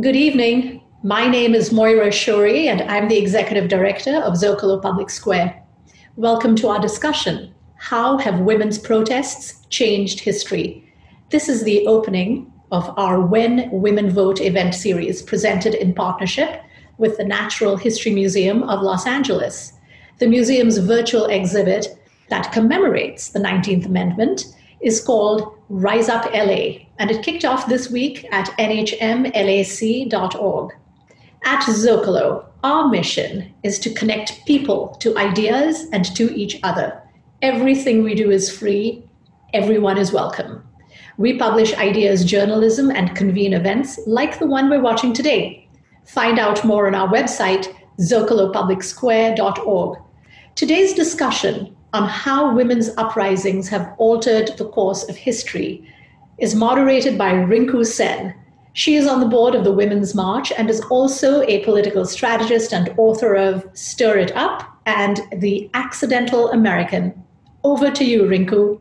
Good evening. My name is Moira Shourie, and I'm the Executive Director of Zocalo Public Square. Welcome to our discussion How have women's protests changed history? This is the opening of our When Women Vote event series presented in partnership with the Natural History Museum of Los Angeles. The museum's virtual exhibit that commemorates the 19th Amendment is called Rise Up LA, and it kicked off this week at nhmlac.org. At Zocalo, our mission is to connect people to ideas and to each other. Everything we do is free, everyone is welcome. We publish ideas journalism and convene events like the one we're watching today. Find out more on our website, zocalopublicsquare.org. Today's discussion on how women's uprisings have altered the course of history is moderated by Rinku Sen. She is on the board of the Women's March and is also a political strategist and author of Stir It Up and The Accidental American. Over to you, Rinku.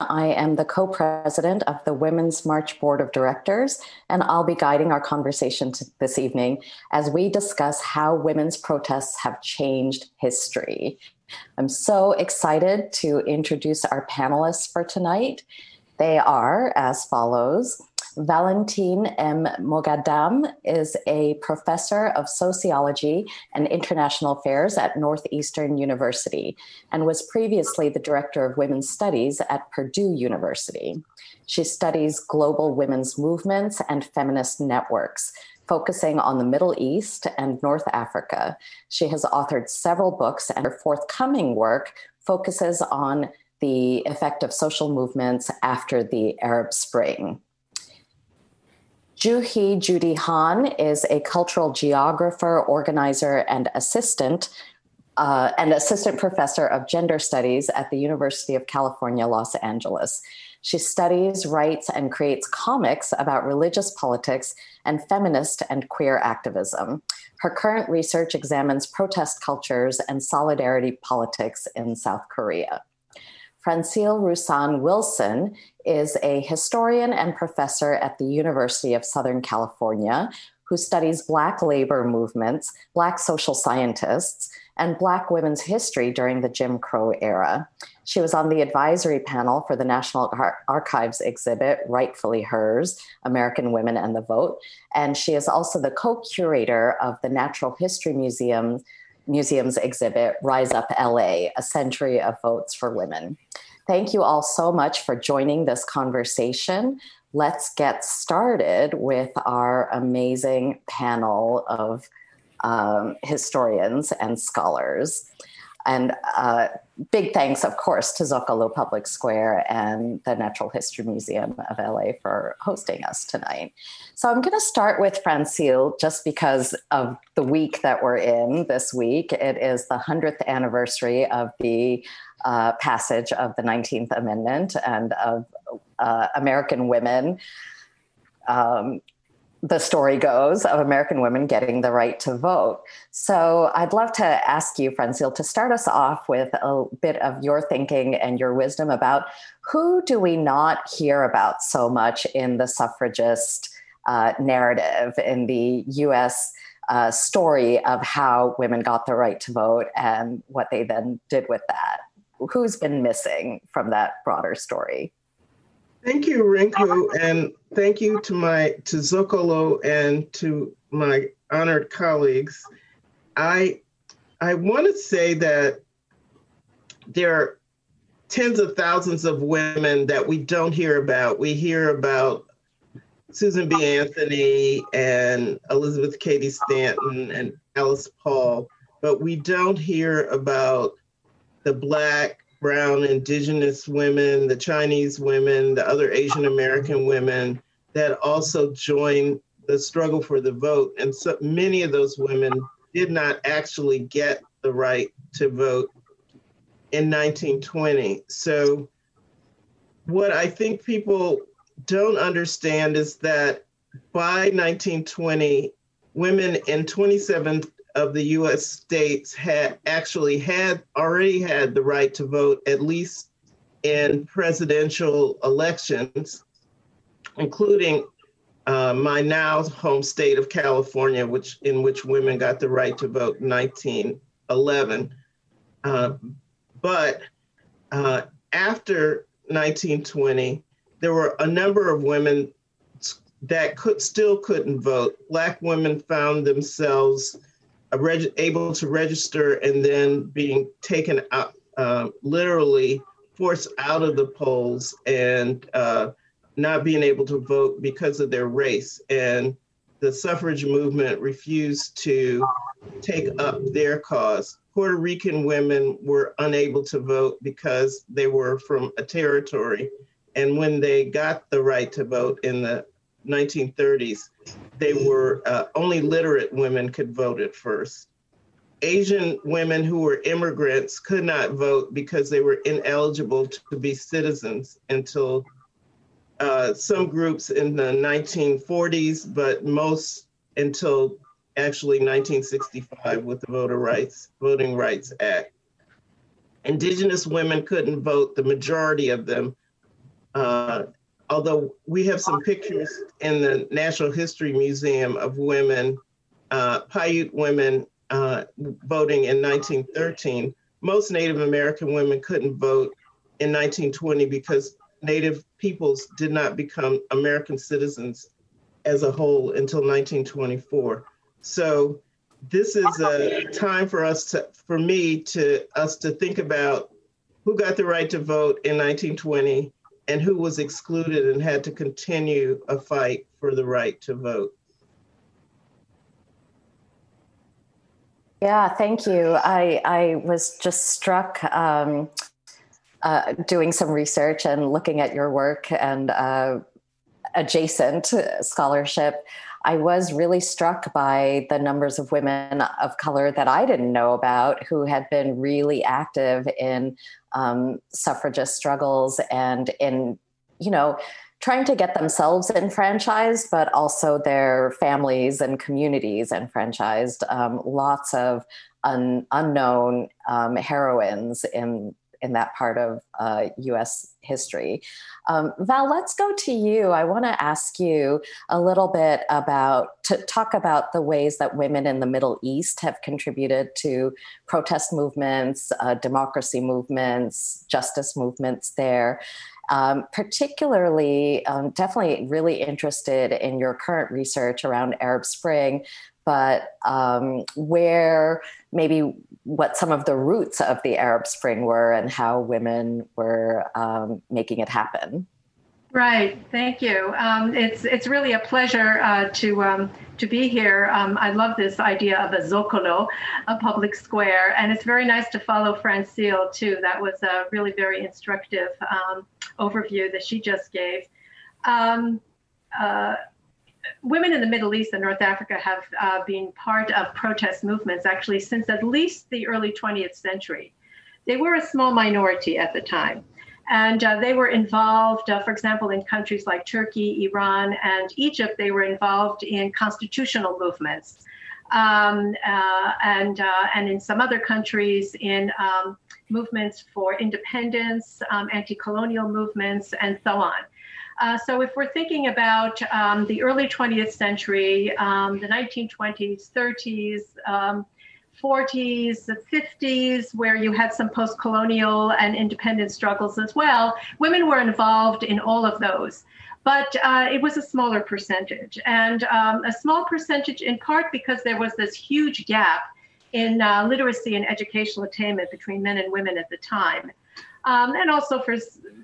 I am the co president of the Women's March Board of Directors, and I'll be guiding our conversation this evening as we discuss how women's protests have changed history. I'm so excited to introduce our panelists for tonight. They are as follows. Valentine M. Moghadam is a professor of sociology and international affairs at Northeastern University and was previously the director of women's studies at Purdue University. She studies global women's movements and feminist networks, focusing on the Middle East and North Africa. She has authored several books, and her forthcoming work focuses on the effect of social movements after the Arab Spring. Ju Hui Judy Han is a cultural geographer, organizer, and assistant, uh, and assistant professor of gender studies at the University of California, Los Angeles. She studies, writes, and creates comics about religious politics and feminist and queer activism. Her current research examines protest cultures and solidarity politics in South Korea. Francille Rusan Wilson is a historian and professor at the University of Southern California who studies Black labor movements, Black social scientists, and Black women's history during the Jim Crow era. She was on the advisory panel for the National Ar- Archives exhibit, Rightfully Hers American Women and the Vote. And she is also the co curator of the Natural History Museum. Museum's exhibit, Rise Up LA, A Century of Votes for Women. Thank you all so much for joining this conversation. Let's get started with our amazing panel of um, historians and scholars. And uh, big thanks, of course, to Zocalo Public Square and the Natural History Museum of LA for hosting us tonight. So I'm going to start with Francille just because of the week that we're in this week. It is the 100th anniversary of the uh, passage of the 19th Amendment and of uh, American women um, the story goes of American women getting the right to vote. So I'd love to ask you, Francille, to start us off with a bit of your thinking and your wisdom about who do we not hear about so much in the suffragist uh, narrative in the US uh, story of how women got the right to vote and what they then did with that. Who's been missing from that broader story? Thank you, Rinku, and thank you to my to Zocalo and to my honored colleagues. I I want to say that there are tens of thousands of women that we don't hear about. We hear about Susan B. Anthony and Elizabeth Cady Stanton and Alice Paul, but we don't hear about the Black brown indigenous women, the Chinese women, the other Asian American women that also joined the struggle for the vote. And so many of those women did not actually get the right to vote in 1920. So, what I think people don't understand is that by 1920, women in 27 of the US states had actually had already had the right to vote, at least in presidential elections, including uh, my now home state of California, which in which women got the right to vote in 1911. Uh, but uh, after 1920, there were a number of women that could still couldn't vote. Black women found themselves reg- able to register and then being taken out, uh, literally forced out of the polls and uh, not being able to vote because of their race. And the suffrage movement refused to take up their cause. Puerto Rican women were unable to vote because they were from a territory. And when they got the right to vote in the 1930s, they were uh, only literate women could vote at first. Asian women who were immigrants could not vote because they were ineligible to be citizens until uh, some groups in the 1940s, but most until actually 1965 with the Voter Rights Voting Rights Act. Indigenous women couldn't vote, the majority of them. Uh, although we have some pictures in the National History Museum of women, uh, Paiute women uh, voting in 1913, most Native American women couldn't vote in 1920 because Native peoples did not become American citizens as a whole until 1924. So this is a time for us to, for me to, us to think about who got the right to vote in 1920 and who was excluded and had to continue a fight for the right to vote. Yeah, thank you. I, I was just struck um, uh, doing some research and looking at your work and uh, adjacent scholarship. I was really struck by the numbers of women of color that I didn't know about who had been really active in um, suffragist struggles and in, you know, trying to get themselves enfranchised, but also their families and communities enfranchised. Um, lots of un- unknown um, heroines in in that part of uh, U.S. history. Um, Val, let's go to you. I want to ask you a little bit about to talk about the ways that women in the Middle East have contributed to protest movements, uh, democracy movements, justice movements there. Um, particularly, um, definitely really interested in your current research around Arab Spring, but um, where maybe what some of the roots of the Arab Spring were and how women were um, making it happen. Right. Thank you. Um, it's it's really a pleasure uh, to um, to be here. Um, I love this idea of a zocalo, a public square, and it's very nice to follow Francille too. That was a really very instructive um, overview that she just gave. Um, uh, women in the Middle East and North Africa have uh, been part of protest movements actually since at least the early 20th century. They were a small minority at the time. And uh, they were involved, uh, for example, in countries like Turkey, Iran, and Egypt, they were involved in constitutional movements. Um, uh, and, uh, and in some other countries, in um, movements for independence, um, anti colonial movements, and so on. Uh, so, if we're thinking about um, the early 20th century, um, the 1920s, 30s, 40s, the 50s, where you had some post colonial and independent struggles as well, women were involved in all of those. But uh, it was a smaller percentage, and um, a small percentage in part because there was this huge gap in uh, literacy and educational attainment between men and women at the time. Um, and also for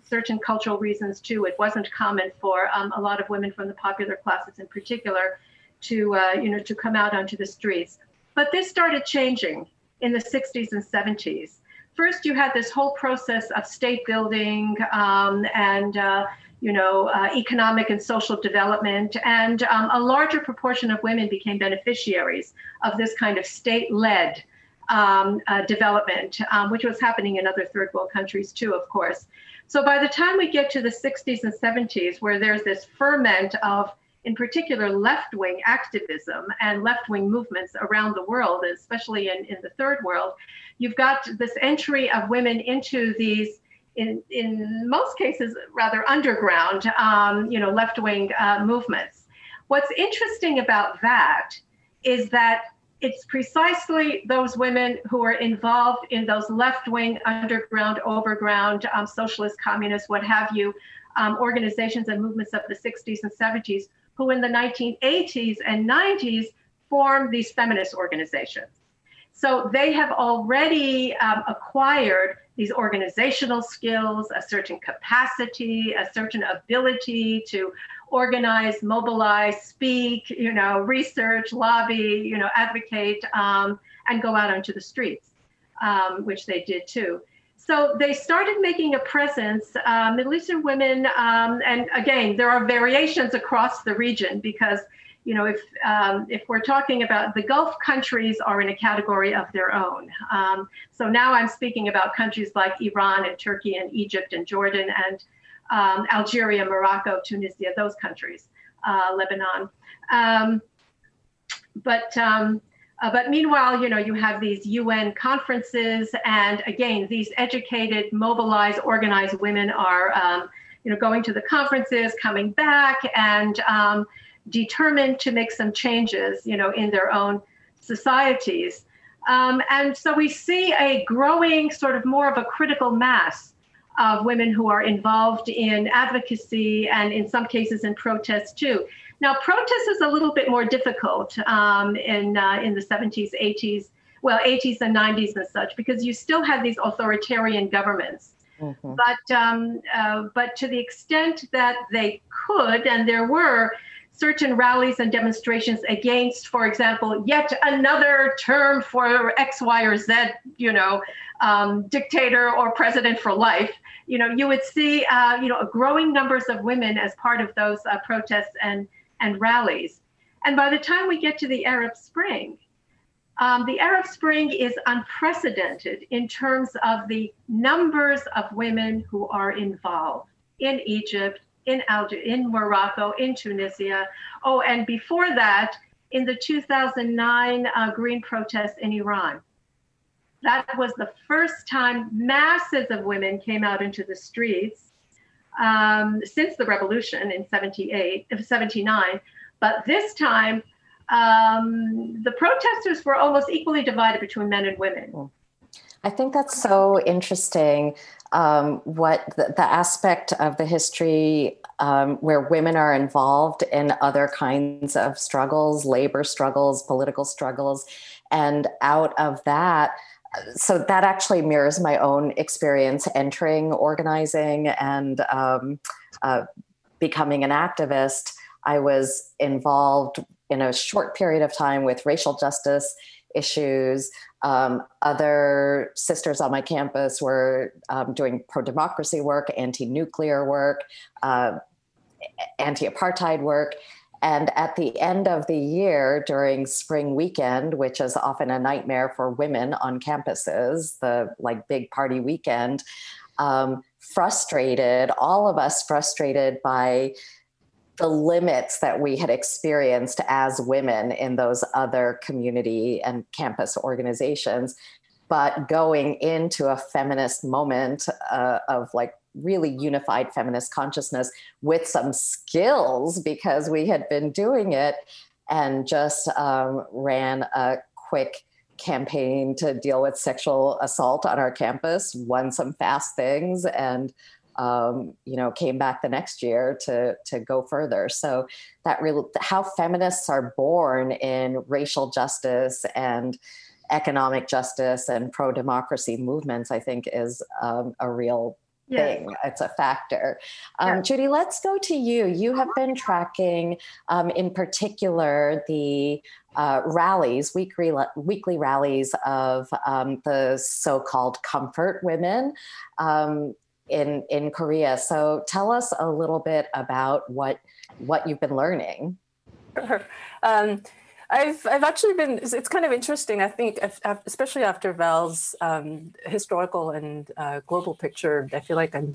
certain cultural reasons too, it wasn't common for um, a lot of women from the popular classes in particular to, uh, you know, to come out onto the streets. But this started changing in the 60s and 70s. First, you had this whole process of state building um, and uh, you know, uh, economic and social development, and um, a larger proportion of women became beneficiaries of this kind of state-led um, uh, development, um, which was happening in other third world countries too, of course. So by the time we get to the 60s and 70s, where there's this ferment of in particular left wing activism and left wing movements around the world, especially in, in the third world, you've got this entry of women into these. In, in most cases, rather underground, um, you know, left-wing uh, movements. what's interesting about that is that it's precisely those women who are involved in those left wing, underground, overground, um, socialist, communist, what have you, um, organizations and movements of the 60s and 70s who in the 1980s and 90s formed these feminist organizations. So they have already um, acquired these organizational skills, a certain capacity, a certain ability to organize, mobilize, speak, you know, research, lobby, you know, advocate, um, and go out onto the streets, um, which they did too. So they started making a presence. Uh, Middle Eastern women, um, and again, there are variations across the region because, you know, if um, if we're talking about the Gulf countries are in a category of their own. Um, so now I'm speaking about countries like Iran and Turkey and Egypt and Jordan and um, Algeria, Morocco, Tunisia, those countries, uh, Lebanon. Um, but um, uh, but meanwhile, you know, you have these UN conferences, and again, these educated, mobilized, organized women are, um, you know, going to the conferences, coming back, and um, determined to make some changes, you know, in their own societies. Um, and so we see a growing, sort of more of a critical mass of women who are involved in advocacy and in some cases in protest too. Now, protest is a little bit more difficult um, in, uh, in the 70s, 80s, well, 80s and 90s and such, because you still have these authoritarian governments. Mm-hmm. But, um, uh, but to the extent that they could, and there were certain rallies and demonstrations against, for example, yet another term for X, Y, or Z, you know, um, dictator or president for life, you know, you would see, uh, you know, a growing numbers of women as part of those uh, protests and, and rallies. And by the time we get to the Arab Spring, um, the Arab Spring is unprecedented in terms of the numbers of women who are involved in Egypt, in Algeria, in Morocco, in Tunisia. Oh, and before that, in the 2009 uh, green protests in Iran. That was the first time masses of women came out into the streets um, since the revolution in 78, 79. But this time, um, the protesters were almost equally divided between men and women. I think that's so interesting. Um, what the, the, aspect of the history um, where women are involved in other kinds of struggles, labor struggles, political struggles, and out of that, so that actually mirrors my own experience entering organizing and um, uh, becoming an activist. I was involved in a short period of time with racial justice issues. Um, other sisters on my campus were um, doing pro democracy work, anti nuclear work, uh, anti apartheid work. And at the end of the year, during spring weekend, which is often a nightmare for women on campuses, the like big party weekend, um, frustrated, all of us frustrated by the limits that we had experienced as women in those other community and campus organizations. But going into a feminist moment uh, of like really unified feminist consciousness with some skills because we had been doing it and just um, ran a quick campaign to deal with sexual assault on our campus, won some fast things, and um, you know came back the next year to to go further. So that really how feminists are born in racial justice and economic justice and pro democracy movements, I think, is um, a real thing. Yes. It's a factor. Um, yeah. Judy, let's go to you. You have been tracking, um, in particular, the uh, rallies, weekly weekly rallies of um, the so-called comfort women um, in in Korea. So, tell us a little bit about what what you've been learning. Sure. Um, I've I've actually been. It's kind of interesting. I think, especially after Val's um, historical and uh, global picture, I feel like I'm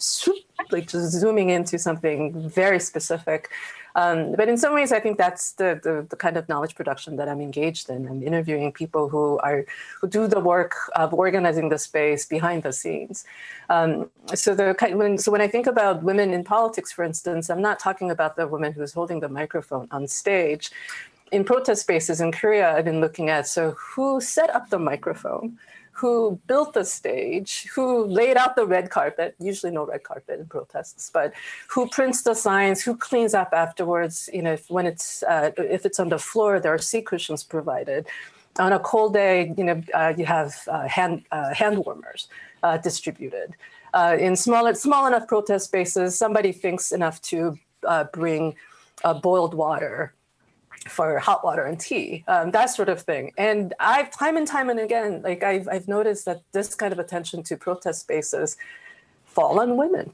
like just zooming into something very specific. Um, but in some ways, I think that's the, the, the kind of knowledge production that I'm engaged in. I'm interviewing people who are who do the work of organizing the space behind the scenes. Um, so the when so when I think about women in politics, for instance, I'm not talking about the woman who's holding the microphone on stage. In protest spaces in Korea, I've been looking at so who set up the microphone? Who built the stage, who laid out the red carpet, usually no red carpet in protests, but who prints the signs, who cleans up afterwards, you know, if, when it's, uh, if it's on the floor, there are seat cushions provided. On a cold day, you know, uh, you have uh, hand, uh, hand warmers uh, distributed. Uh, in small, small enough protest spaces, somebody thinks enough to bring boiled water for hot water and tea, um, that sort of thing. And I've time and time and again, like I've, I've noticed that this kind of attention to protest spaces fall on women.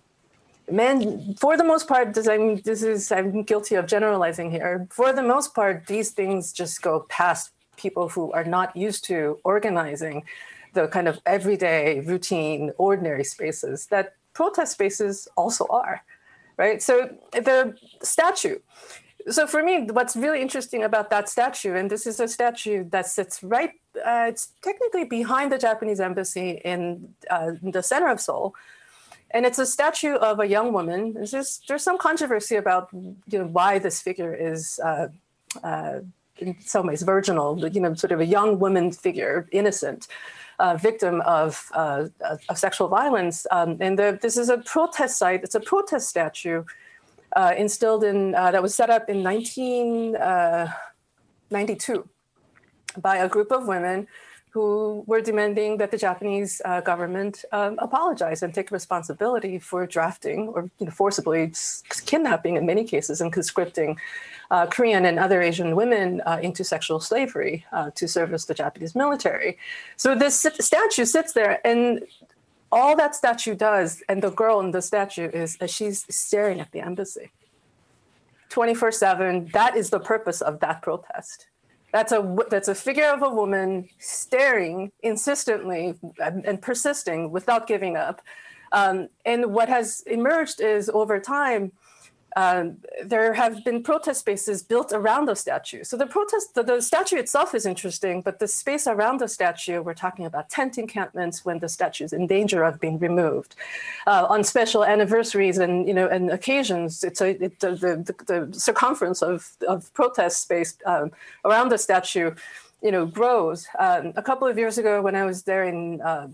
Men, for the most part, this, I'm, this is I'm guilty of generalizing here. For the most part, these things just go past people who are not used to organizing the kind of everyday, routine, ordinary spaces that protest spaces also are, right? So the statue so for me, what's really interesting about that statue, and this is a statue that sits right, uh, it's technically behind the Japanese embassy in, uh, the center of Seoul, and it's a statue of a young woman. There's, just, there's some controversy about you know why this figure is. Uh, uh in some ways, virginal, you know, sort of a young woman figure, innocent, uh, victim of, uh, of sexual violence. Um, and the, this is a protest site. It's a protest statue uh, instilled in uh, that was set up in 1992 uh, by a group of women who were demanding that the Japanese uh, government um, apologize and take responsibility for drafting or you know, forcibly kidnapping, in many cases, and conscripting uh, Korean and other Asian women uh, into sexual slavery uh, to service the Japanese military. So this statue sits there, and all that statue does, and the girl in the statue is uh, she's staring at the embassy 24 7. That is the purpose of that protest. That's a, that's a figure of a woman staring insistently and, and persisting without giving up. Um, and what has emerged is over time, um, there have been protest spaces built around the statue. So the protest, the, the, statue itself is interesting, but the space around the statue, we're talking about tent encampments when the statue is in danger of being removed. Uh, on special anniversaries and you know and occasions, it's a it, the, the, the, circumference of, of protest space um, around the statue, you know, grows. Um, a couple of years ago, when I was there in uh,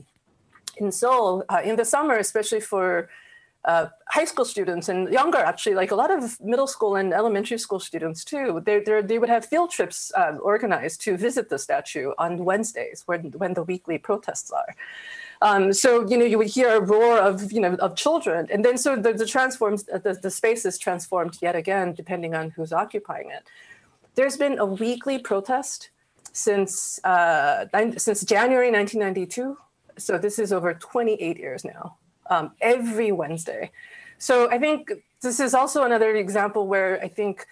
in Seoul uh, in the summer, especially for uh, high school students and younger, actually, like a lot of middle school and elementary school students too, they, they would have field trips uh, organized to visit the statue on Wednesdays when, when the weekly protests are. Um, so you know you would hear a roar of you know of children, and then so the, the transforms the, the space is transformed yet again depending on who's occupying it. There's been a weekly protest since uh, since January 1992. So this is over 28 years now um, every Wednesday. So I think this is also another example where I think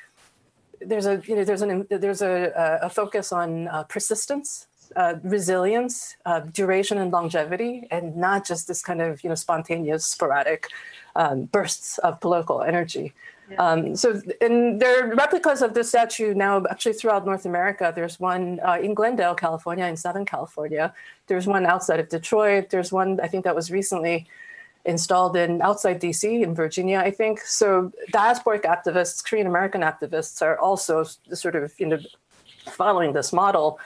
there's a you know there's an there's a, a focus on uh, persistence, uh, resilience, uh, duration, and longevity, and not just this kind of you know spontaneous, sporadic um, bursts of political energy. Yeah. Um, so, and there are replicas of this statue now actually throughout North America. There's one uh, in Glendale, California, in Southern California. There's one outside of Detroit. There's one I think that was recently installed in outside DC in Virginia, I think. So diasporic activists, Korean American activists are also sort of you know following this model.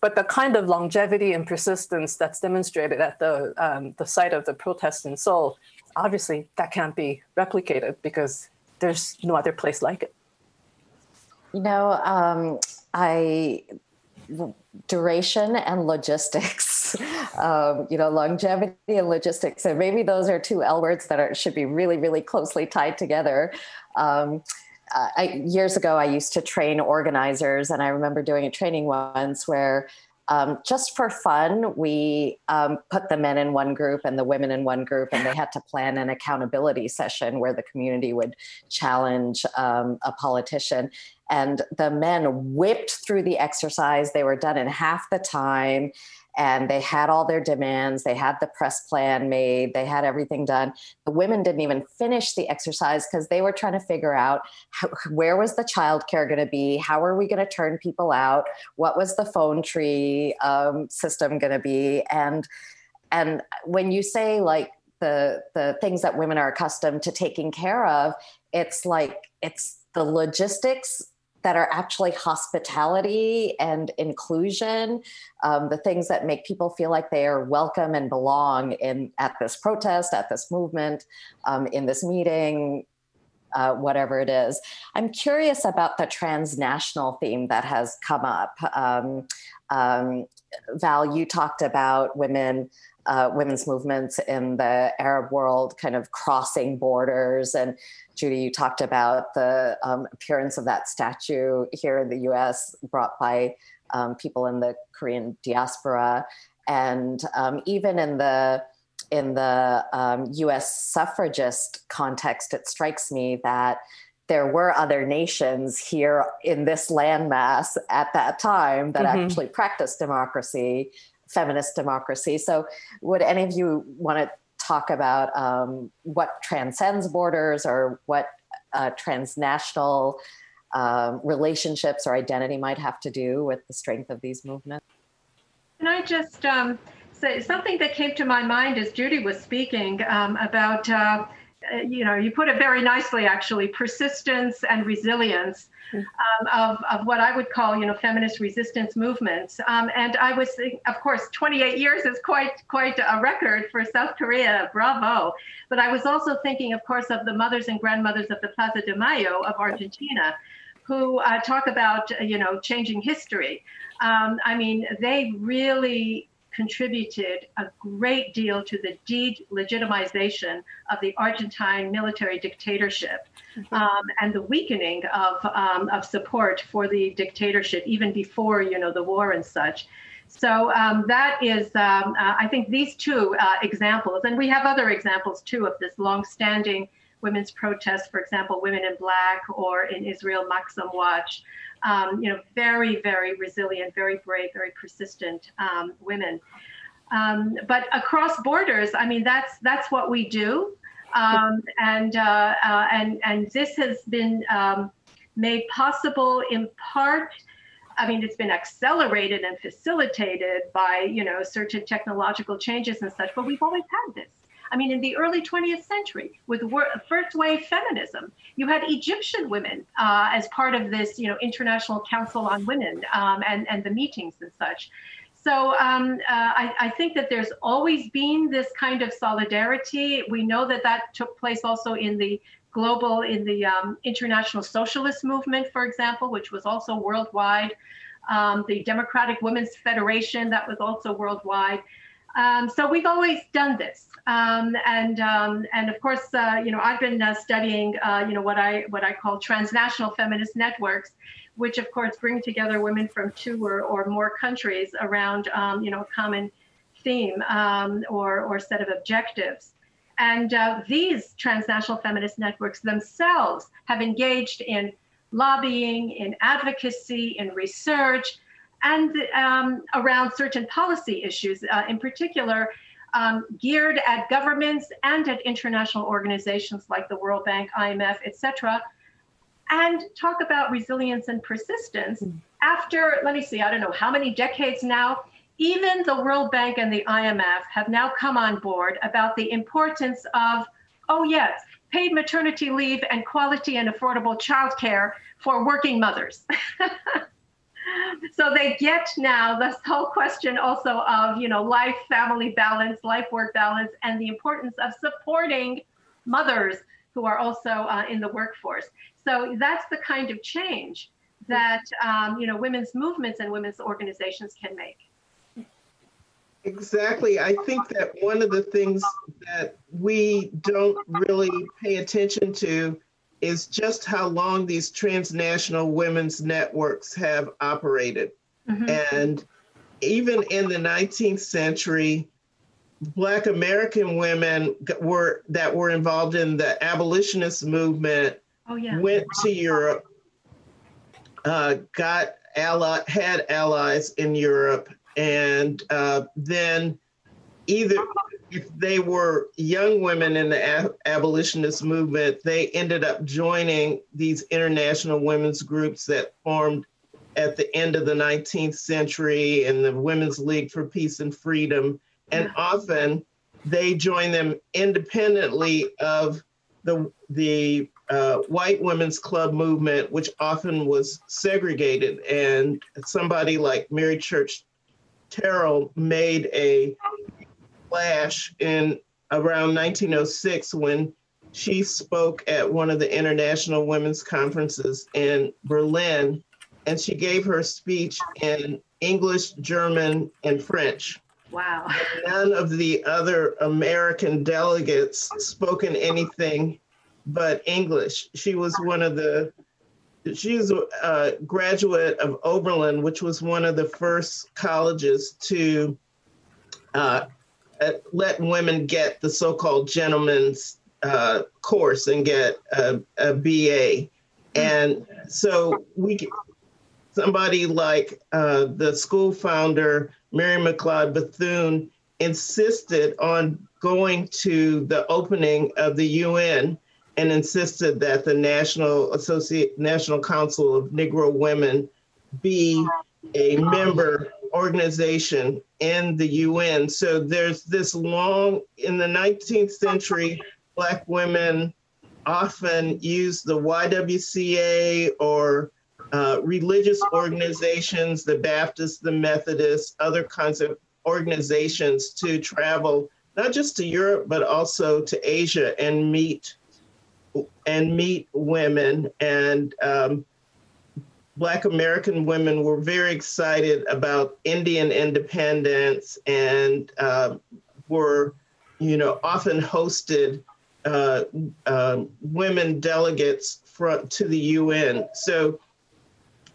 But the kind of longevity and persistence that's demonstrated at the um, the site of the protest in Seoul, obviously that can't be replicated because there's no other place like it. You know, um, I duration and logistics um, you know longevity and logistics and maybe those are two l words that are, should be really really closely tied together um, I, years ago i used to train organizers and i remember doing a training once where um, just for fun, we um, put the men in one group and the women in one group, and they had to plan an accountability session where the community would challenge um, a politician. And the men whipped through the exercise. They were done in half the time and they had all their demands. They had the press plan made, they had everything done. The women didn't even finish the exercise because they were trying to figure out how, where was the childcare going to be? How are we going to turn people out? What was the phone tree um, system going to be? And and when you say like the the things that women are accustomed to taking care of, it's like it's the logistics that are actually hospitality and inclusion, um, the things that make people feel like they are welcome and belong in at this protest, at this movement, um, in this meeting, uh, whatever it is. I'm curious about the transnational theme that has come up. Um, um Val, you talked about women uh, women's movements in the Arab world kind of crossing borders. And Judy, you talked about the um, appearance of that statue here in the US brought by um, people in the Korean diaspora. And um, even in the in the US um, suffragist context, it strikes me that there were other nations here in this landmass at that time that mm-hmm. actually practiced democracy feminist democracy. So, would any of you want to talk about um, what transcends borders or what uh, transnational um, relationships or identity might have to do with the strength of these movements? Can I just um, say something that came to my mind as Judy was speaking um, about? Uh, you know, you put it very nicely, actually, persistence and resilience um, of, of what I would call, you know, feminist resistance movements. Um, and I was, of course, 28 years is quite quite a record for South Korea. Bravo! But I was also thinking, of course, of the mothers and grandmothers of the Plaza de Mayo of Argentina, who uh, talk about, you know, changing history. Um, I mean, they really contributed a great deal to the de-legitimization of the Argentine military dictatorship mm-hmm. um, and the weakening of, um, of support for the dictatorship even before you know the war and such. So um, that is, um, uh, I think, these two uh, examples, and we have other examples too of this long-standing women's protests, for example, Women in Black or in Israel, Machsom Watch um, you know, very, very resilient, very brave, very persistent um, women. Um, but across borders, I mean, that's that's what we do, um, and uh, uh, and and this has been um, made possible in part. I mean, it's been accelerated and facilitated by you know certain technological changes and such. But we've always had this. I mean, in the early 20th century, with first wave feminism, you had Egyptian women uh, as part of this, you know, International Council on Women um, and, and the meetings and such. So um, uh, I, I, think that there's always been this kind of solidarity. We know that that took place also in the global, in the um, international socialist movement, for example, which was also worldwide. Um, the Democratic Women's Federation, that was also worldwide. Um, so we've always done this, um, and um, and of course, uh, you know, I've been uh, studying, uh, you know, what I what I call transnational feminist networks, which of course bring together women from two or, or more countries around, um, you know, a common theme um, or or set of objectives. And uh, these transnational feminist networks themselves have engaged in lobbying, in advocacy, in research, and um, around certain policy issues, uh, in particular, um, geared at governments and at international organizations like the World Bank, IMF, etc., and talk about resilience and persistence. Mm. After, let me see, I don't know how many decades now, even the World Bank and the IMF have now come on board about the importance of, oh, yes, paid maternity leave and quality and affordable childcare for working mothers. so they get now this whole question also of you know life family balance life work balance and the importance of supporting mothers who are also uh, in the workforce so that's the kind of change that um, you know women's movements and women's organizations can make Exactly. I think that one of the things that we don't really pay attention to is just how long these transnational women's networks have operated. Mm-hmm. And even in the 19th century, Black American women were that were involved in the abolitionist movement oh, yeah. went to Europe, uh, got ally had allies in Europe, and uh, then either if they were young women in the ab- abolitionist movement, they ended up joining these international women's groups that formed at the end of the 19th century and the Women's League for Peace and Freedom. And often they joined them independently of the, the uh, white women's club movement, which often was segregated. And somebody like Mary Church Terrell made a flash in around 1906 when she spoke at one of the international women's conferences in Berlin and she gave her speech in English, German, and French. Wow. none of the other American delegates spoke in anything but English. She was one of the, she was a graduate of Oberlin, which was one of the first colleges to uh, let women get the so called gentleman's uh, course and get a, a BA. And so we somebody like uh, the school founder, Mary McLeod Bethune, insisted on going to the opening of the UN and insisted that the National Associate National Council of Negro Women be a member organization in the UN. So there's this long in the 19th century, Black women often use the YWCA or uh, religious organizations, the Baptists, the Methodists, other kinds of organizations to travel not just to Europe but also to Asia and meet and meet women and um, Black American women were very excited about Indian independence and uh, were, you know, often hosted uh, uh, women delegates from, to the UN. So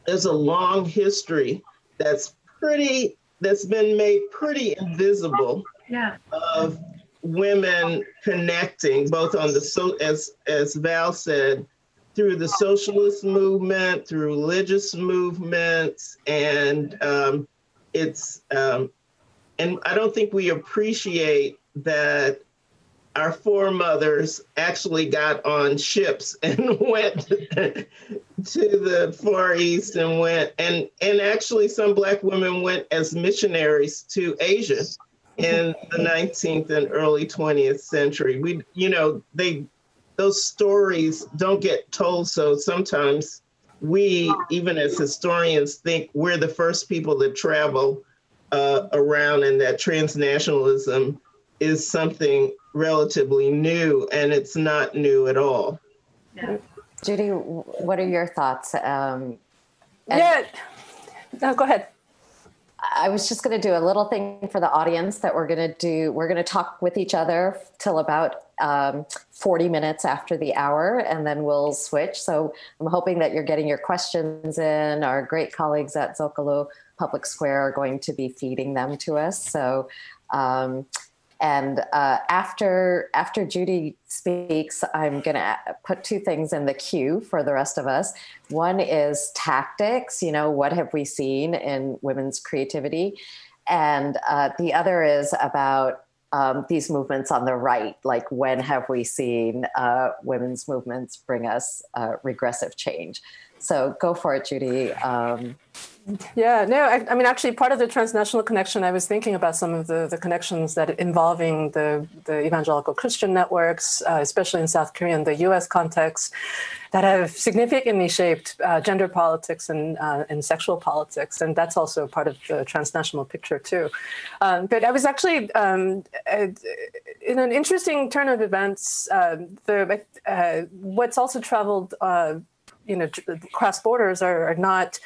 there's a long history that's pretty that's been made pretty invisible yeah. of women connecting both on the so as as Val said through the socialist movement through religious movements and um, it's um, and I don't think we appreciate that our foremothers actually got on ships and went to the Far East and went and and actually some black women went as missionaries to Asia in the 19th and early 20th century. We you know they those stories don't get told so sometimes we even as historians think we're the first people to travel uh, around and that transnationalism is something relatively new, and it's not new at all. Yeah. Judy, what are your thoughts? Um, yeah, no, go ahead. I was just going to do a little thing for the audience that we're going to do. We're going to talk with each other till about um, 40 minutes after the hour, and then we'll switch. So I'm hoping that you're getting your questions in. Our great colleagues at Zocalo Public Square are going to be feeding them to us. So um, and uh, after after Judy speaks, I'm going to put two things in the queue for the rest of us. One is tactics. You know, what have we seen in women's creativity, and uh, the other is about um, these movements on the right. Like, when have we seen uh, women's movements bring us uh, regressive change? So, go for it, Judy. Um, yeah, no, I, I, mean, actually, part of the transnational connection, I was thinking about some of the, the connections that involving the, the evangelical Christian networks, uh, especially in South Korea and the US context, that have significantly shaped uh, gender politics and, uh, and sexual politics. And that's also part of the transnational picture, too. Um, but I was actually, um, in an interesting turn of events, um, the, uh, what's also traveled, uh, you know, cross borders are, are not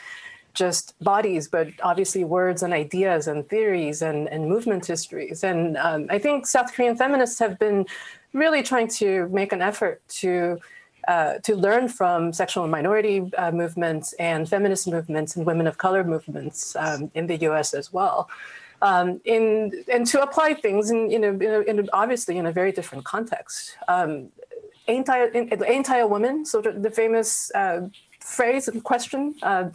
just bodies, but obviously words and ideas and theories and, and movement histories. And um, I think South Korean feminists have been really trying to make an effort to uh, to learn from sexual minority uh, movements and feminist movements and women of color movements um, in the U.S. as well. Um, in and to apply things in, in, a, in, a, in obviously in a very different context. Um, ain't I ain't I a woman? So the famous uh, phrase and question uh,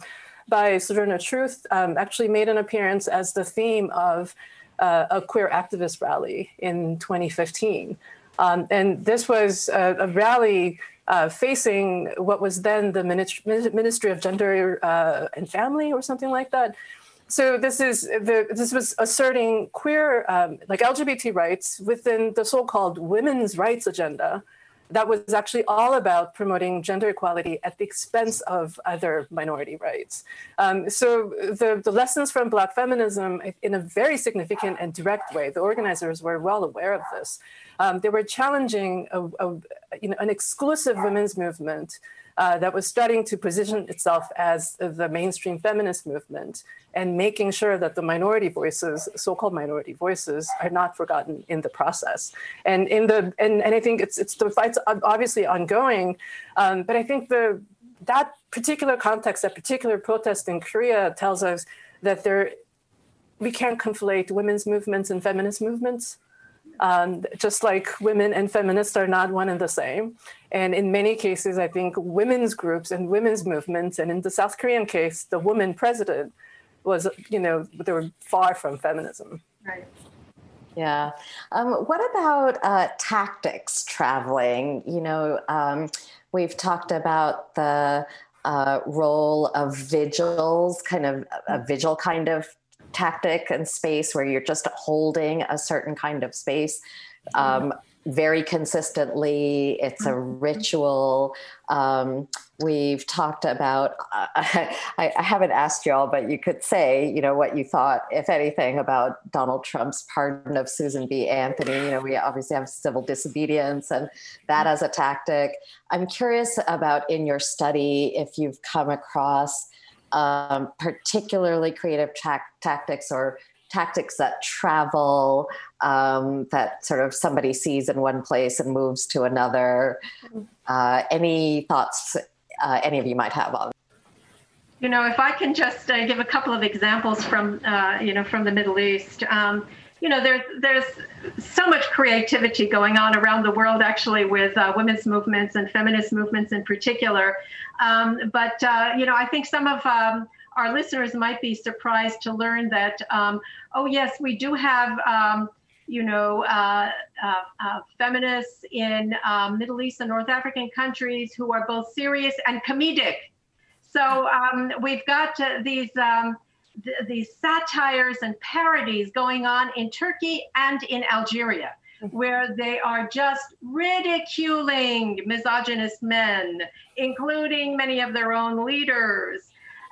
by Sojourner Truth um, actually made an appearance as the theme of uh, a queer activist rally in 2015. Um, and this was a, a rally uh, facing what was then the Ministry of Gender uh, and Family or something like that. So this is the, this was asserting queer, um, like LGBT rights within the so-called women's rights agenda, that was actually all about promoting gender equality at the expense of other minority rights. Um, so the, the lessons from Black feminism, in a very significant and direct way, the organizers were well aware of this. Um, they were challenging a, a, you know, an exclusive women's movement uh, that was starting to position itself as the mainstream feminist movement and making sure that the minority voices, so-called minority voices, are not forgotten in the process. And in the and, and I think it's it's the fight's obviously ongoing, um, but I think the that particular context, that particular protest in Korea, tells us that there we can't conflate women's movements and feminist movements. Um, just like women and feminists are not one and the same. And in many cases, I think women's groups and women's movements, and in the South Korean case, the woman president was, you know, they were far from feminism. Right. Yeah. Um, what about uh, tactics traveling? You know, um, we've talked about the uh, role of vigils, kind of a vigil kind of tactic and space where you're just holding a certain kind of space. Um, very consistently. It's a mm-hmm. ritual. Um, we've talked about, uh, I, I, haven't asked y'all, but you could say, you know, what you thought, if anything, about Donald Trump's pardon of Susan B. Anthony. You know, we obviously have civil disobedience and that mm-hmm. as a tactic. I'm curious about in your study if you've come across um, particularly creative ta- tactics or tactics that travel um, that sort of somebody sees in one place and moves to another. Uh, any thoughts uh, any of you might have on? You know if i can just uh, give a couple of examples from uh, you know from the middle east um, you know there's there's so much creativity going on around the world actually with uh, women's movements and feminist movements in particular um, but uh, you know i think some of um, our listeners might be surprised to learn that, um, oh, yes, we do have, um, you know, uh, uh, uh, feminists in um, Middle East and North African countries who are both serious and comedic. So um, we've got uh, these. Um, these satires and parodies going on in Turkey and in Algeria where they are just ridiculing misogynist men, including many of their own leaders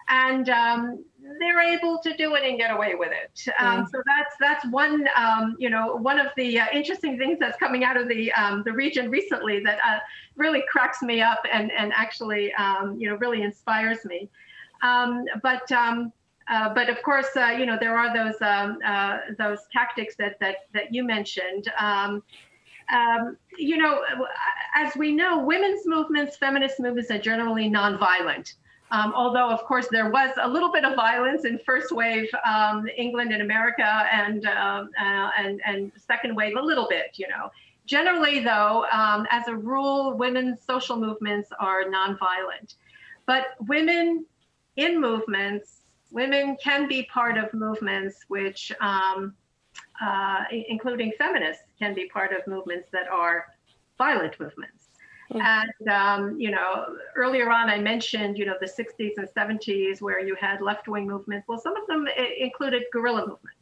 and um, they're able to do it and get away with it. Um, mm. So that's that's one um, you know one of the uh, interesting things that's coming out of the um, the region recently that uh, really cracks me up and and actually um, you know really inspires me. Um, but uh, but of course, uh, you know there are those uh, those tactics that that that you mentioned. you know, as we know, women's movements, feminist movements are generally nonviolent. Um, although, of course, there was a little bit of violence in first wave um, England and America, and uh, uh, and and second wave a little bit, you know. Generally, though, um, as a rule, women's social movements are nonviolent, but women in movements, women can be part of movements which, um, uh, including feminists, can be part of movements that are violent movements. Mm-hmm. And, um, you know, earlier on, I mentioned, you know, the 60s and 70s where you had left wing movements. Well, some of them included guerrilla movements.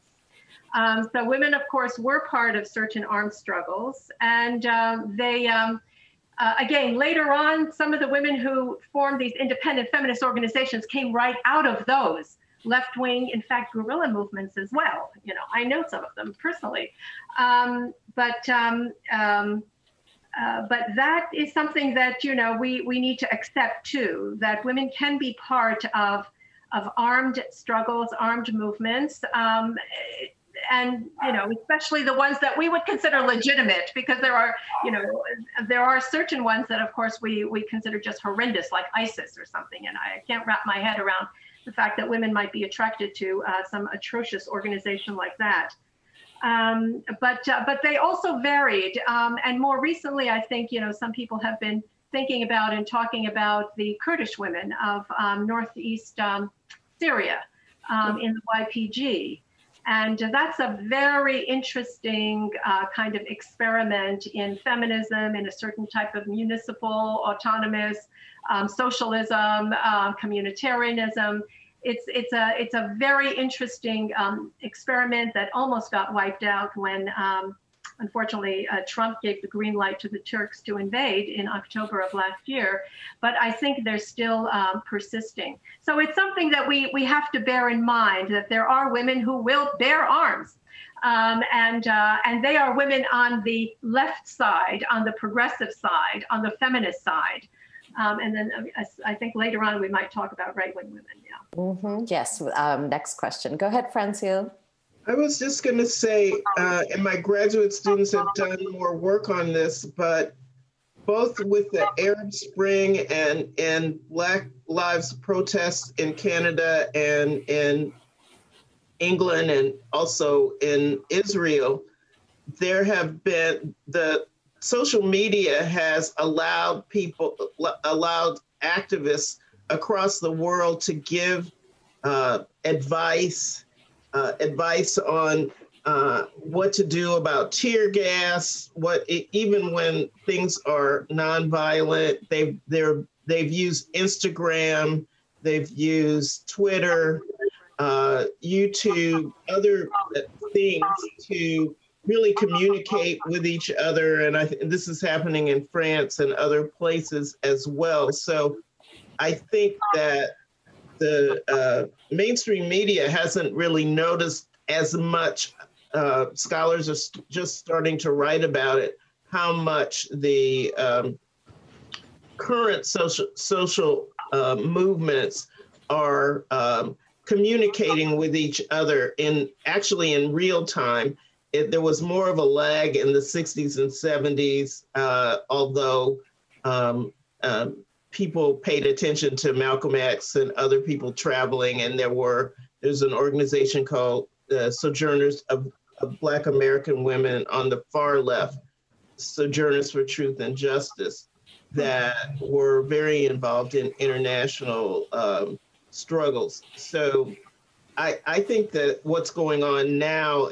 Um, so women, of course, were part of certain armed struggles. And um, they, um, uh, again, later on, some of the women who formed these independent feminist organizations came right out of those left wing, in fact, guerrilla movements as well. You know, I know some of them personally. Um, but um, um, uh, but that is something that you know we we need to accept too that women can be part of of armed struggles, armed movements. Um, and you know especially the ones that we would consider legitimate because there are you know there are certain ones that of course we we consider just horrendous like isis or something and i can't wrap my head around the fact that women might be attracted to uh, some atrocious organization like that. Um, but uh, but they also varied. Um, and more recently i think you know some people have been thinking about and talking about the kurdish women of um, northeast um, syria um, in the ypg and that's a very interesting uh, kind of experiment in feminism, in a certain type of municipal, autonomous, um, socialism, uh, communitarianism. It's, it's, a, it's a very interesting um, experiment that almost got wiped out when um, unfortunately, uh, Trump gave the green light to the Turks to invade in October of last year. But I think they're still um, persisting. So it's something that we, we have to bear in mind that there are women who will bear arms. Um, and uh, and they are women on the left side, on the progressive side, on the feminist side. Um, and then uh, I think later on we might talk about right wing women. Yeah. Mm-hmm. Yes. Um, next question. Go ahead, Francille. I was just going to say, uh, and my graduate students have done more work on this, but both with the Arab Spring and and Black Lives protests in Canada and in England and also in Israel, there have been the social media has allowed people allowed activists across the world to give uh, advice uh, advice on uh, what to do about tear gas. What even when things are nonviolent, they've they're they've used Instagram, they've used Twitter, uh, YouTube, other things to really communicate with each other. And I th- this is happening in France and other places as well. So I think that the uh, mainstream media hasn't really noticed as much. Uh, scholars are st- just starting to write about it. How much the um, current social social uh, movements are um, communicating with each other in actually in real time. It, there was more of a lag in the 60s and 70s, uh, although um, um, people paid attention to Malcolm X and other people traveling, and there were there's an organization called uh, Sojourners of, of, Black American Women on the far left, Sojourners for Truth and Justice, that were very involved in international um, struggles. So I, I think that what's going on now,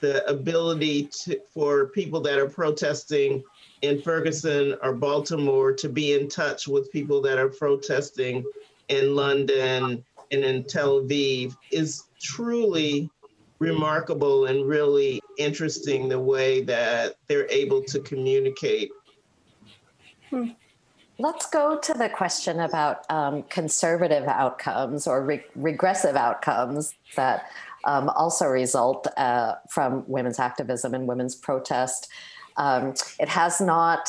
the ability to, for people that are protesting in Ferguson or Baltimore to be in touch with people that are protesting in London and in Tel Aviv is truly remarkable and really interesting the way that they're able to communicate. Hmm. Let's go to the question about um, conservative outcomes or re- regressive outcomes that um, also result uh, from women's activism and women's protest. Um, it has not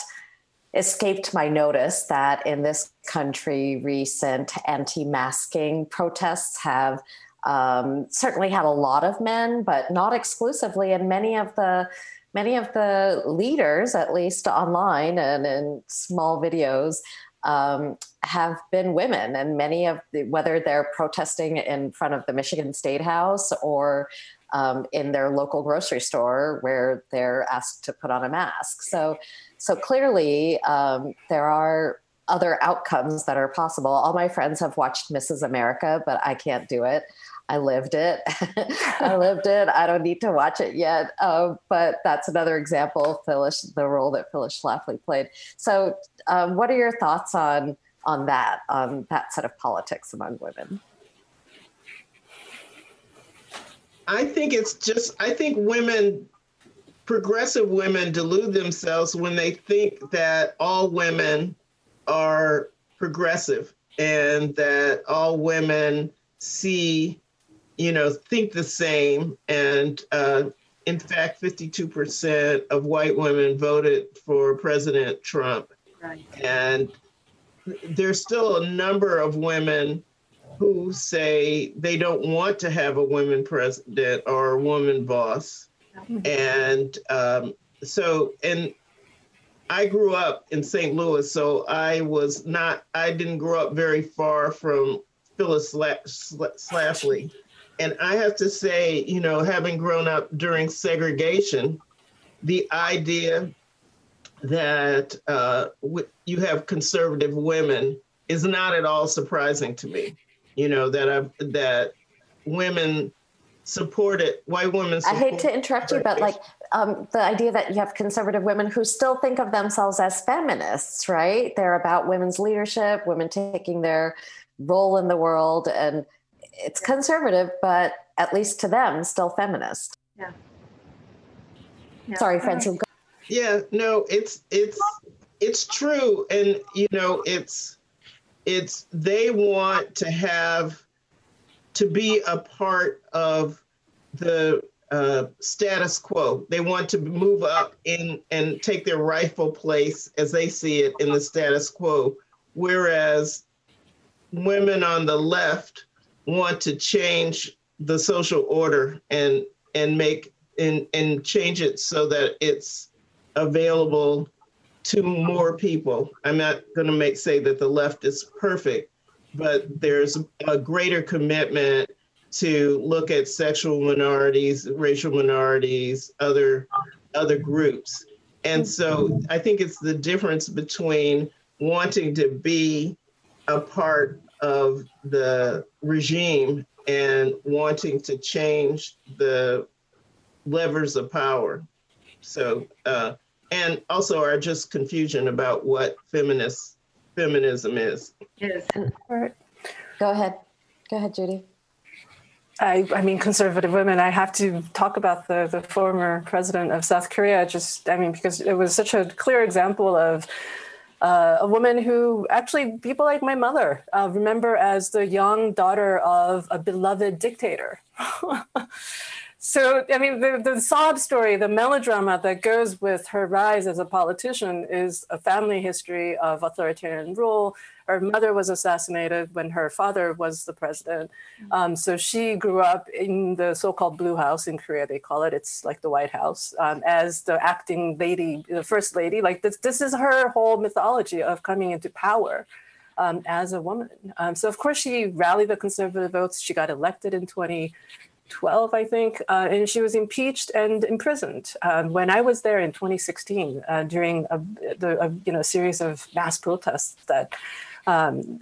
escaped my notice that in this country, recent anti masking protests have um, certainly had a lot of men, but not exclusively. And many of the many of the leaders, at least online and in small videos, um, have been women, and many of the, whether they're protesting in front of the Michigan State House or um, in their local grocery store where they're asked to put on a mask. So, so clearly um, there are other outcomes that are possible. All my friends have watched Mrs. America, but I can't do it. I lived it. I lived it. I don't need to watch it yet. Uh, but that's another example, Phyllis, the role that Phyllis Schlafly played. So, um, what are your thoughts on on that, on that set of politics among women? I think it's just, I think women, progressive women, delude themselves when they think that all women are progressive and that all women see, you know, think the same. And uh, in fact, 52% of white women voted for President Trump. Right. And there's still a number of women who say they don't want to have a woman president or a woman boss. And um, so, and I grew up in St. Louis, so I was not, I didn't grow up very far from Phyllis Schlafly. And I have to say, you know, having grown up during segregation, the idea that uh, you have conservative women is not at all surprising to me. You know that I've, that women supported white women. I hate to interrupt you, but like um, the idea that you have conservative women who still think of themselves as feminists, right? They're about women's leadership, women taking their role in the world, and it's conservative, but at least to them, still feminist. Yeah. yeah. Sorry, Francille. Yeah, no, it's it's it's true, and you know, it's it's they want to have to be a part of the uh, status quo. They want to move up in and take their rightful place as they see it in the status quo. Whereas women on the left want to change the social order and and make and and change it so that it's available to more people. I'm not going to make say that the left is perfect, but there's a greater commitment to look at sexual minorities, racial minorities, other other groups. And so I think it's the difference between wanting to be a part of the regime and wanting to change the levers of power. So uh, and also our just confusion about what feminist feminism is. Yes. Go ahead. Go ahead, Judy. I, I mean, conservative women. I have to talk about the, the former president of South Korea. Just, I mean, because it was such a clear example of uh, a woman who actually people like my mother uh, remember as the young daughter of a beloved dictator. So, I mean, the, the sob story, the melodrama that goes with her rise as a politician is a family history of authoritarian rule. Her mother was assassinated when her father was the president. Um, so she grew up in the so called Blue House in Korea, they call it. It's like the White House, um, as the acting lady, the first lady. Like, this, this is her whole mythology of coming into power. Um, as a woman. Um, so, of course, she rallied the conservative votes. She got elected in 20, 12, I think, uh, and she was impeached and imprisoned. Um, when I was there in 2016, uh, during a, the, a, you know series of mass protests that um,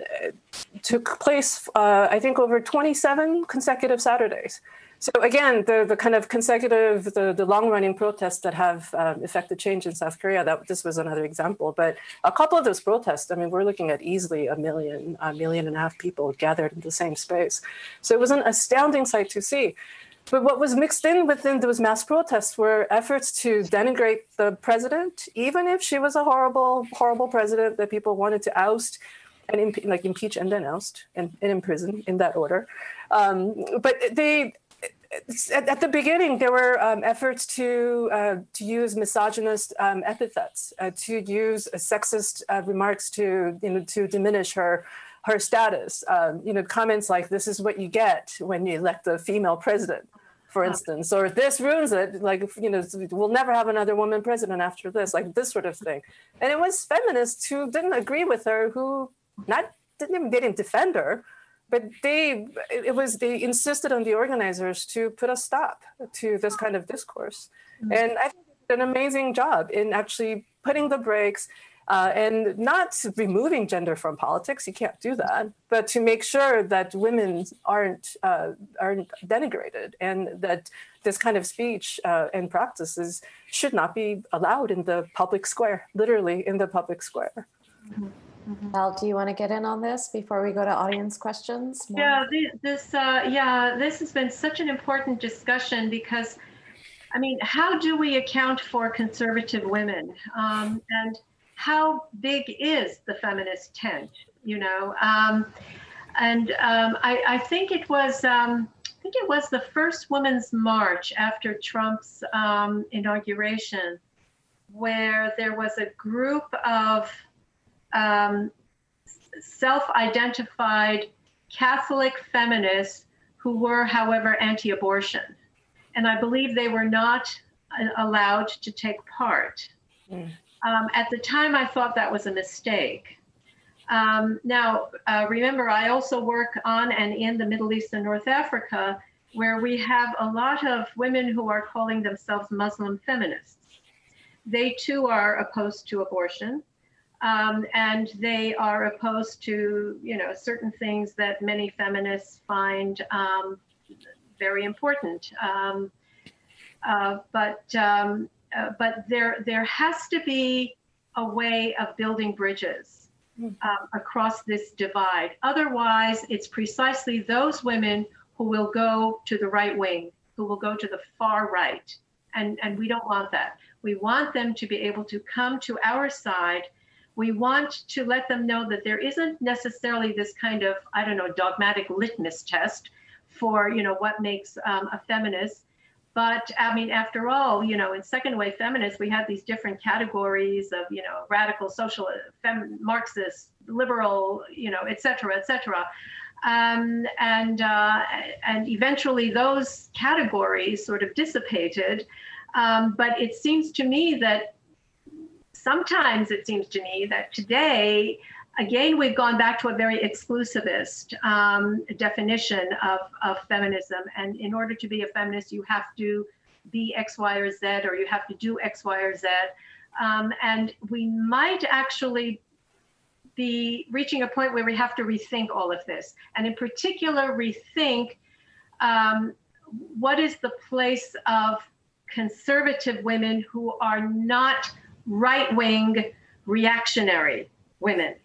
took place, uh, I think, over 27 consecutive Saturdays. So again, the, the kind of consecutive, the, the long running protests that have um, affected change in South Korea, that this was another example. But a couple of those protests, I mean, we're looking at easily a million, a million and a half people gathered in the same space. So it was an astounding sight to see. But what was mixed in within those mass protests were efforts to denigrate the president, even if she was a horrible, horrible president that people wanted to oust and impe- like impeach and then oust and, and imprison in that order. Um, but they at, at, the beginning, there were um, efforts to uh, to use misogynist um, epithets, uh, to use sexist uh, remarks to you know to diminish her her status. Um, you know, comments like "This is what you get when you elect a female president," for instance, or "This ruins it." Like you know, we'll never have another woman president after this. Like this sort of thing. And it was feminists who didn't agree with her, who not didn't they didn't defend her but they it was they insisted on the organizers to put a stop to this kind of discourse mm-hmm. and i think they did an amazing job in actually putting the brakes uh, and not removing gender from politics you can't do that but to make sure that women aren't uh, aren't denigrated and that this kind of speech uh, and practices should not be allowed in the public square literally in the public square mm-hmm. Mm-hmm. Val, do you want to get in on this before we go to audience questions? More? Yeah, this uh, yeah, this has been such an important discussion because, I mean, how do we account for conservative women, um, and how big is the feminist tent? You know, um, and um, I, I, think it was. Um, I think it was the first Women's March after Trump's um, inauguration, where there was a group of um, self identified Catholic feminists who were, however, anti abortion. And I believe they were not uh, allowed to take part. Mm. Um, at the time, I thought that was a mistake. Um, now, uh, remember, I also work on and in the Middle East and North Africa, where we have a lot of women who are calling themselves Muslim feminists. They too are opposed to abortion. Um, and they are opposed to, you know, certain things that many feminists find um, very important. Um, uh, but um, uh, but there there has to be a way of building bridges uh, across this divide. Otherwise, it's precisely those women who will go to the right wing, who will go to the far right, and and we don't want that. We want them to be able to come to our side we want to let them know that there isn't necessarily this kind of i don't know dogmatic litmus test for you know what makes um, a feminist. But i mean after all you know in second wave feminists we had these different categories of you know radical social fem- marxist liberal you know et cetera et cetera. Um, and uh, and eventually those categories sort of dissipated. Um, but it seems to me that sometimes it seems to me that today, again, we've gone back to a very exclusivist um, definition of, of feminism. And in order to be a feminist, you have to be X, Y, or Z, or you have to do X, Y, or Z. Um, and we might actually be reaching a point where we have to rethink all of this. And in particular, rethink um, what is the place of conservative women who are not right wing reactionary women.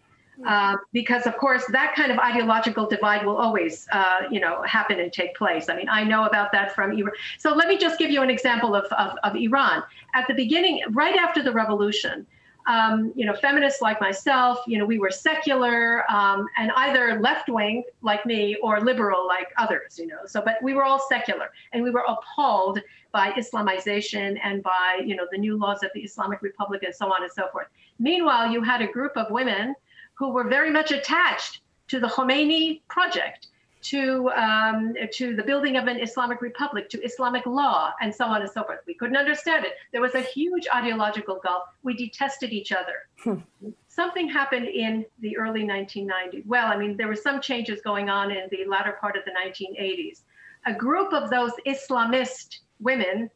Uh, because of course that kind of ideological divide will always uh, you know happen and take place. I mean i know about that from iran. So let me just give you an example of, of, of iran. At the beginning right after the revolution um, you know, feminists like myself, you know, we were secular um, and either left wing like me or liberal like others, you know. So, but we were all secular and we were appalled by Islamization and by, you know, the new laws of the Islamic Republic and so on and so forth. Meanwhile, you had a group of women who were very much attached to the Khomeini project to um, to the building of an Islamic republic, to Islamic law, and so on and so forth. We couldn't understand it. There was a huge ideological gulf. We detested each other. Hmm. Something happened in the early 1990s. Well, I mean, there were some changes going on in the latter part of the 1980s. A group of those Islamist women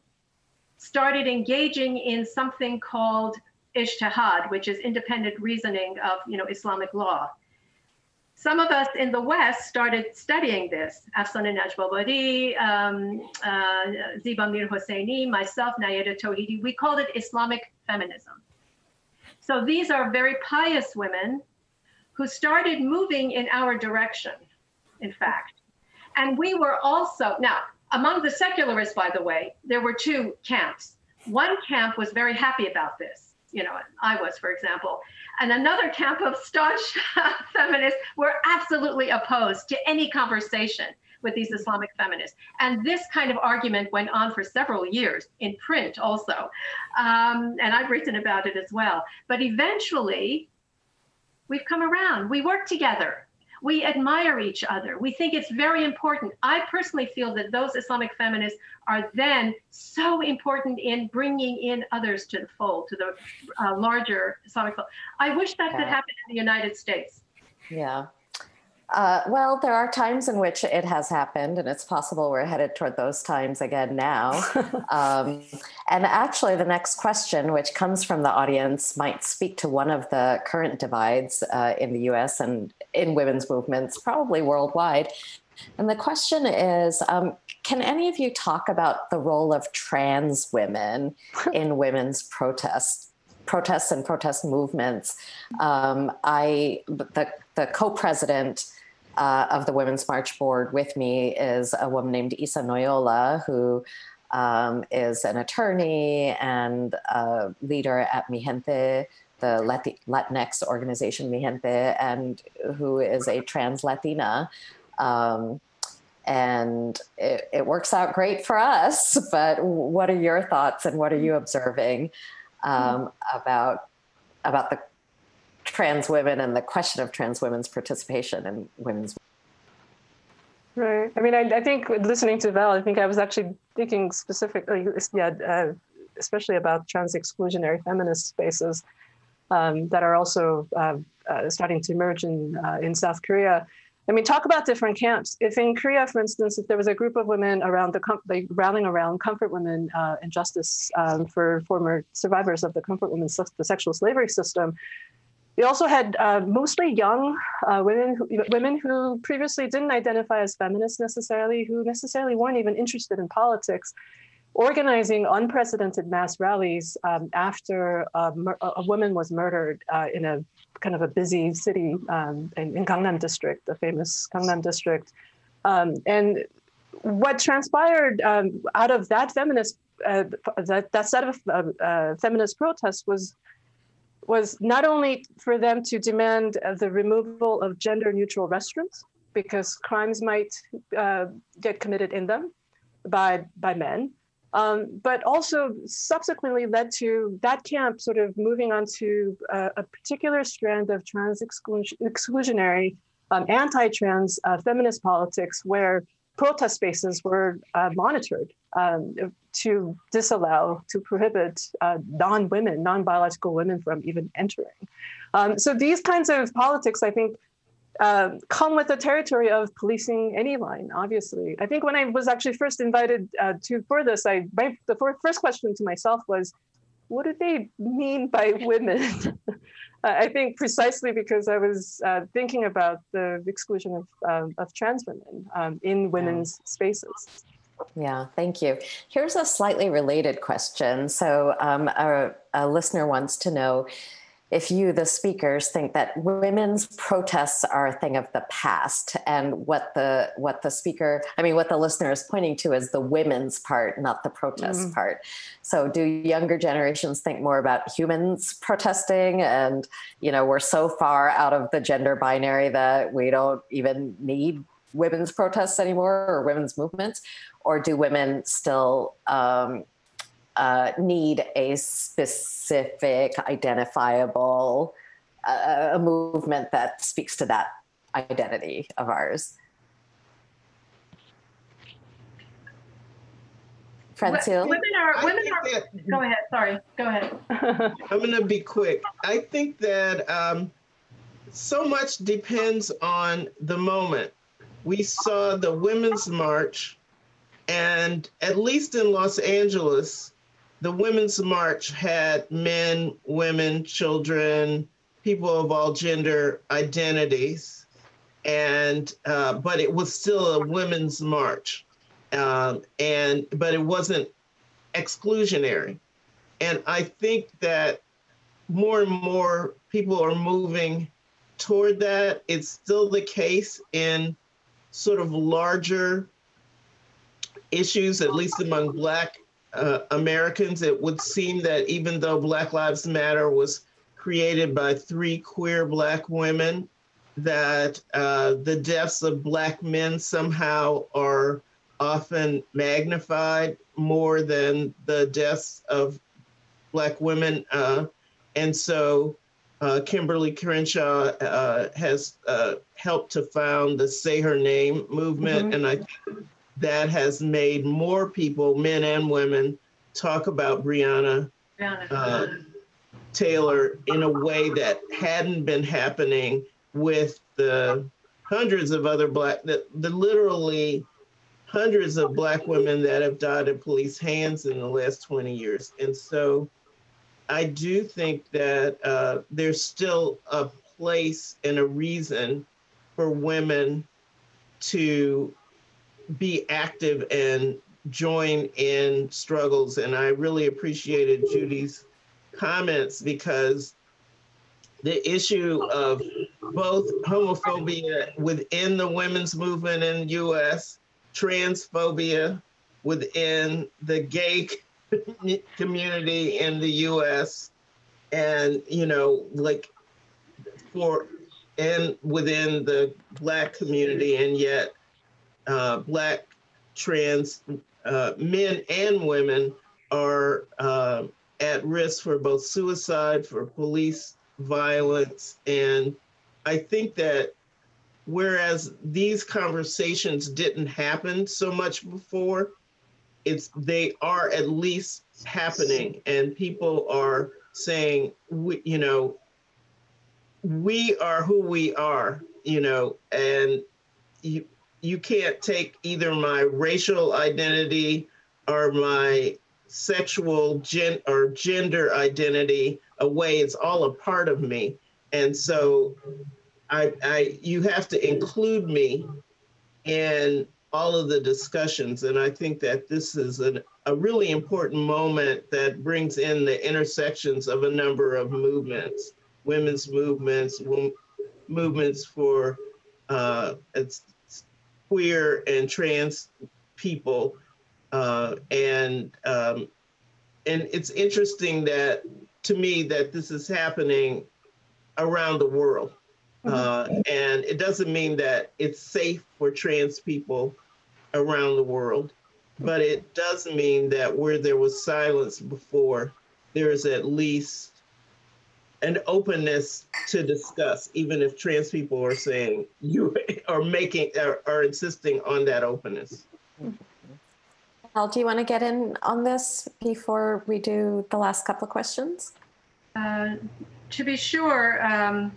started engaging in something called ijtihad, which is independent reasoning of you know Islamic law some of us in the West started studying this. Afsaneh Najmabadi, um, uh, Ziba Mir Hosseini, myself, Nayereh Tohidi, we called it Islamic feminism. So these are very pious women who started moving in our direction, in fact. And we were also, now, among the secularists, by the way, there were two camps. One camp was very happy about this, you know, I was, for example. And another camp of staunch feminists were absolutely opposed to any conversation with these Islamic feminists. And this kind of argument went on for several years in print also. Um, and I've written about it as well. But eventually, we've come around. We work together we admire each other. We think it's very important. I personally feel that those Islamic feminists are then so important in bringing in others to the fold, to the uh, larger Islamic fold. I wish that could happen in the United States. Yeah. Uh, well, there are times in which it has happened, and it's possible we're headed toward those times again now. um, and actually, the next question, which comes from the audience, might speak to one of the current divides uh, in the US and in women's movements, probably worldwide. And the question is um, Can any of you talk about the role of trans women in women's protests? protests and protest movements. Um, I the the co-president uh, of the Women's March Board with me is a woman named Isa Noyola, who um, is an attorney and a leader at Mijente, the Latinx organization Mijente, and who is a trans Latina. Um, and it, it, works out great for us. But what are your thoughts and what are you observing um, about about the trans women and the question of trans women's participation in women's Right. I mean, I, I think listening to Val, I think I was actually thinking specifically, yeah, uh, especially about trans exclusionary feminist spaces um, that are also uh, uh, starting to emerge in uh, in South Korea. I mean, talk about different camps. If in Korea, for instance, if there was a group of women around the com- like rallying around Comfort Women uh, and justice um, for former survivors of the Comfort Women, the sexual slavery system, we also had uh, mostly young uh, women, who, women who previously didn't identify as feminists necessarily, who necessarily weren't even interested in politics, organizing unprecedented mass rallies um, after a, a, woman was murdered uh, in a kind of a busy city um, in, in, Gangnam district, the famous Gangnam district. Um, and what transpired um, out of that feminist, uh, that, that set of uh, uh, feminist protests was was not only for them to demand the removal of gender neutral restrooms because crimes might uh, get committed in them by by men um, but also subsequently led to that camp sort of moving on to uh, a particular strand of trans exclusionary, um, anti trans uh, feminist politics where protest spaces were uh, monitored um, to disallow, to prohibit uh, non women, non biological women from even entering. Um, so these kinds of politics, I think, uh, come with the territory of policing any line. Obviously, I think when I was actually first invited uh, to for this, I my, the first question to myself was, "What do they mean by women?" I think precisely because I was uh, thinking about the exclusion of um, of trans women um, in women's spaces. Yeah, thank you. Here's a slightly related question. So, um, a, a listener wants to know if you, the speakers, think that women's protests are a thing of the past, and what the what the speaker, I mean, what the listener is pointing to is the women's part, not the protest mm-hmm. part. So, do younger generations think more about humans protesting, and you know, we're so far out of the gender binary that we don't even need women's protests anymore or women's movements, or do women still um, uh, need a specific, identifiable uh, a movement that speaks to that identity of ours. Francille? Women are, women are, that, go ahead, sorry, go ahead. I'm going to be quick. I think that um, so much depends on the moment. We saw the Women's March, and at least in Los Angeles, the Women's March had men, women, children, people of all gender identities, and uh, but it was still a women's march, um, and but it wasn't exclusionary, and I think that more and more people are moving toward that. It's still the case in sort of larger issues, at least among Black uh, Americans, it would seem that even though Black Lives Matter was created by three queer Black women, that uh, the deaths of Black men somehow are often magnified more than the deaths of Black women. Uh, and so uh, Kimberlé Crenshaw uh, has uh, helped to found the Say Her Name movement. Mm-hmm. And I that has made more people, men and women, talk about Breonna uh, Taylor in a way that hadn't been happening with the hundreds of other black, the, the literally hundreds of black women that have died at police hands in the last 20 years. And so I do think that uh, there's still a place and a reason for women to be active and join in struggles. And I really appreciated Judy's comments because the issue of both homophobia within the women's movement in the US, transphobia within the gay community in the US, and, you know, like for, and within the Black community, and yet uh, Black trans uh, men and women are uh, at risk for both suicide, for police violence. And I think that whereas these conversations didn't happen so much before, it's they are at least happening, and people are saying, we, you know, we are who we are, you know, and you you can't take either my racial identity or my sexual gen or gender identity away. It's all a part of me. And so I, I you have to include me in all of the discussions. And I think that this is an, a really important moment that brings in the intersections of a number of movements, women's movements, movements for uh, queer and trans people. Uh, and um, and it's interesting that to me that this is happening around the world. Mm-hmm. Uh, and it doesn't mean that it's safe for trans people around the world, but it does mean that where there was silence before, there is at least an openness to discuss, even if trans people are saying you are making are, are insisting on that openness. Val, do you want to get in on this before we do the last couple of questions? Uh, to be sure, um,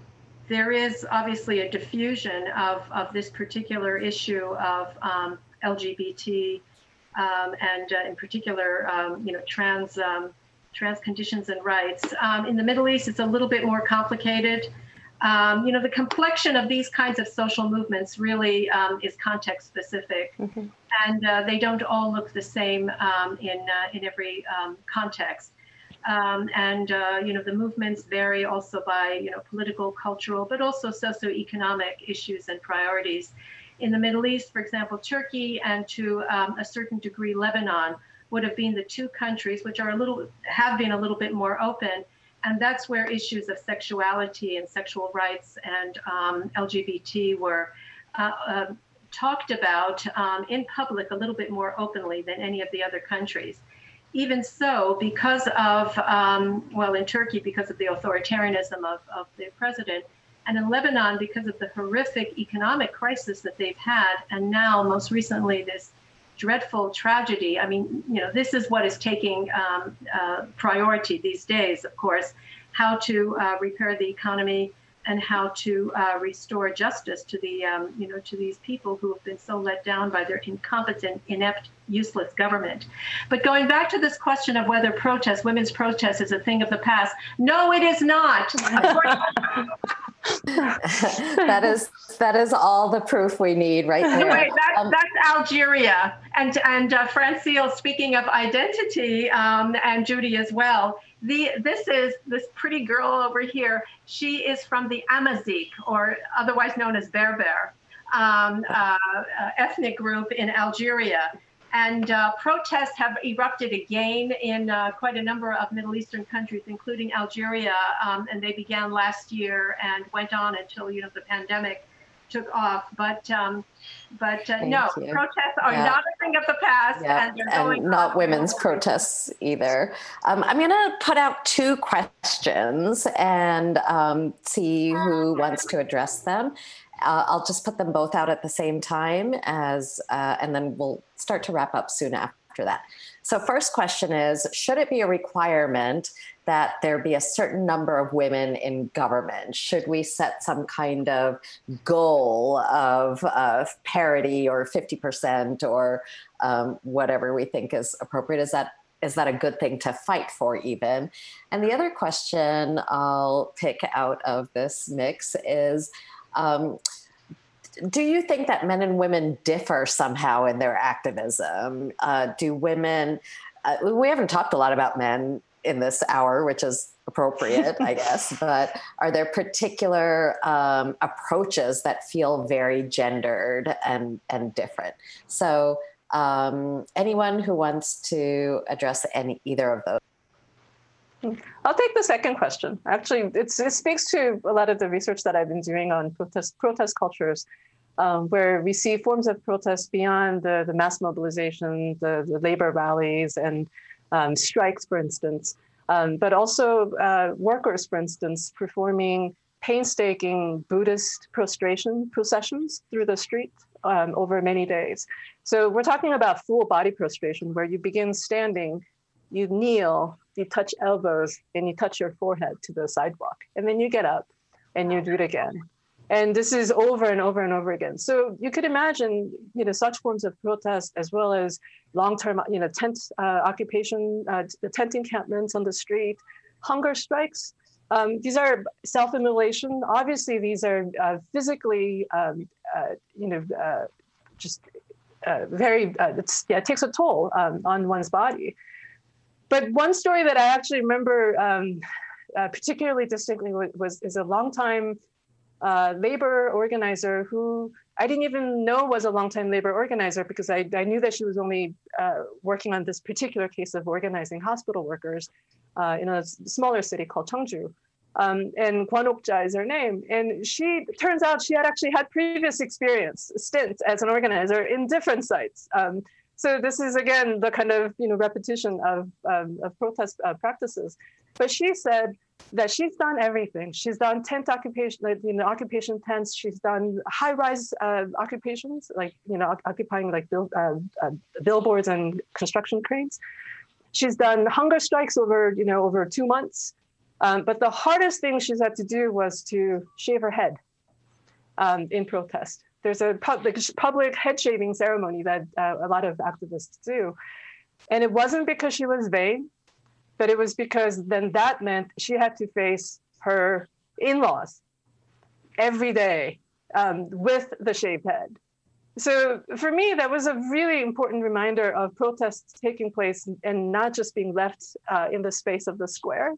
there is obviously a diffusion of, of this particular issue of um, LGBT um, and uh, in particular, um, you know, trans um, trans conditions and rights. Um, in the Middle East, it's a little bit more complicated. Um, you know, the complexion of these kinds of social movements really um, is context specific, mm-hmm. and uh, they don't all look the same um, in uh, in every um, context. Um, and uh, you know, the movements vary also by you know political, cultural, but also socioeconomic issues and priorities. In the Middle East, for example, Turkey and to a certain degree Lebanon would have been the two countries which are a little have been a little bit more open. And that's where issues of sexuality and sexual rights and um, lgbt were uh, uh, talked about um, in public a little bit more openly than any of the other countries. Even so because of um, well in turkey because of the authoritarianism of, of the president and in Lebanon, because of the horrific economic crisis that they've had, and now most recently this dreadful tragedy. I mean, you know, this is what is taking um, uh, priority these days, of course, how to uh, repair the economy and how to uh, restore justice to the, um, you know, to these people who have been so let down by their incompetent, inept, useless government. But going back to this question of whether protest, women's protest, is a thing of the past, no, it is not. that is that is all the proof we need right there. That's, um, that's Algeria, and and uh, Francille. Speaking of identity, um, and Judy as well. The this is this pretty girl over here. She is from the Amazigh, or otherwise known as Berber, um, uh, uh, ethnic group in Algeria. And uh, protests have erupted again in uh, quite a number of Middle Eastern countries, including Algeria. Um, and they began last year and went on until you know the pandemic took off. But um, but uh, no, you. protests are yeah. not a thing of the past, yeah. and, and not women's protests either. Um, I'm going to put out two questions and um, see who wants to address them. Uh, I'll just put them both out at the same time as, uh, and then we'll start to wrap up soon after that. So, first question is Should it be a requirement that there be a certain number of women in government? Should we set some kind of goal of uh, parity or 50% or um, whatever we think is appropriate? Is that is that a good thing to fight for even and the other question i'll pick out of this mix is um, do you think that men and women differ somehow in their activism? Uh, do women, uh, we haven't talked a lot about men in this hour, which is appropriate, I guess, but are there particular um, approaches that feel very gendered and, and different? So, um, anyone who wants to address any either of those? I'll take the second question. Actually, it speaks to a lot of the research that I've been doing on protest protest cultures, um, where we see forms of protest beyond the, the mass mobilization, the, the labor rallies, and um, strikes, for instance, um, but also uh, workers, for instance, performing painstaking Buddhist prostration processions through the street um, over many days. So we're talking about full body prostration, where you begin standing, you kneel, you touch elbows, and you touch your forehead to the sidewalk, and then you get up and you do it again. And this is over and over and over again. So you could imagine, you know, such forms of protest as well as long-term, you know, tent uh, occupation, uh, the tent encampments on the street, hunger strikes. Um, these are self-immolation. Obviously, these are uh, physically, um, uh, you know, uh, just uh, very. yeah, it takes a toll um, on one's body. But one story that I actually remember um, particularly distinctly was, was is a longtime uh, labor organizer who I didn't even know was a longtime labor organizer because I, I knew that she was only uh, working on this particular case of organizing hospital workers uh, in a smaller city called Cheongju. Um, and Kwon Ok-ja is her name. And she turns out she had actually had previous experience, stints as an organizer in different sites. Um, so this is again the kind of you know repetition of, um, of protest uh, practices. But she said that she's done everything. She's done tent occupation, you know, occupation tents. She's done high-rise uh, occupations, like you know, occupying like bill, uh, uh, billboards and construction cranes. She's done hunger strikes over you know over two months. Um, but the hardest thing she's had to do was to shave her head um, in protest. There's a public public head shaving ceremony that uh, a lot of activists do, and it wasn't because she was vain but it was because then that meant she had to face her in-laws every day um, with the shaved head. So for me, that was a really important reminder of protests taking place and not just being left uh, in the space of the square,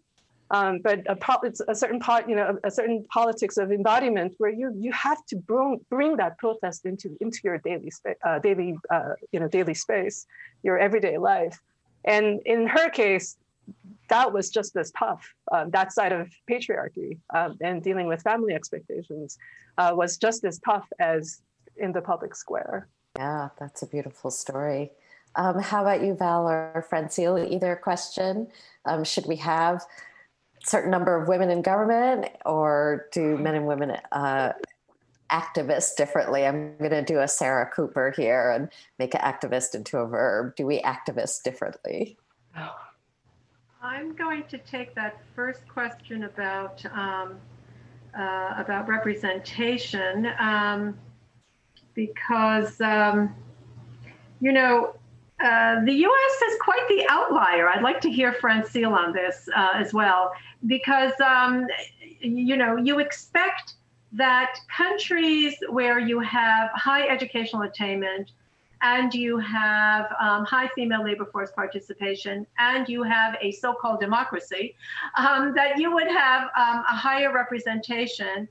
um, but a, it's a certain part, you know, a, certain politics of embodiment where you you have to bring bring that protest into into your daily uh, daily uh, you know daily space, your everyday life. And in her case, that was just as tough. Um, that side of patriarchy um, and dealing with family expectations uh, was just as tough as in the public square. Yeah, that's a beautiful story. Um, how about you, Val or Francille? Either question. Um, should we have a certain number of women in government, or do men and women uh, activist differently? I'm going to do a Sarah Cooper here and make an activist into a verb. Do we activists differently? I'm going to take that first question about um, uh, about representation um, because um, you know uh, the U.S. is quite the outlier. I'd like to hear Francille on this uh, as well because um, you know you expect that countries where you have high educational attainment and you have um, high female labor force participation, and you have a so called democracy, um, that you would have um, a higher representation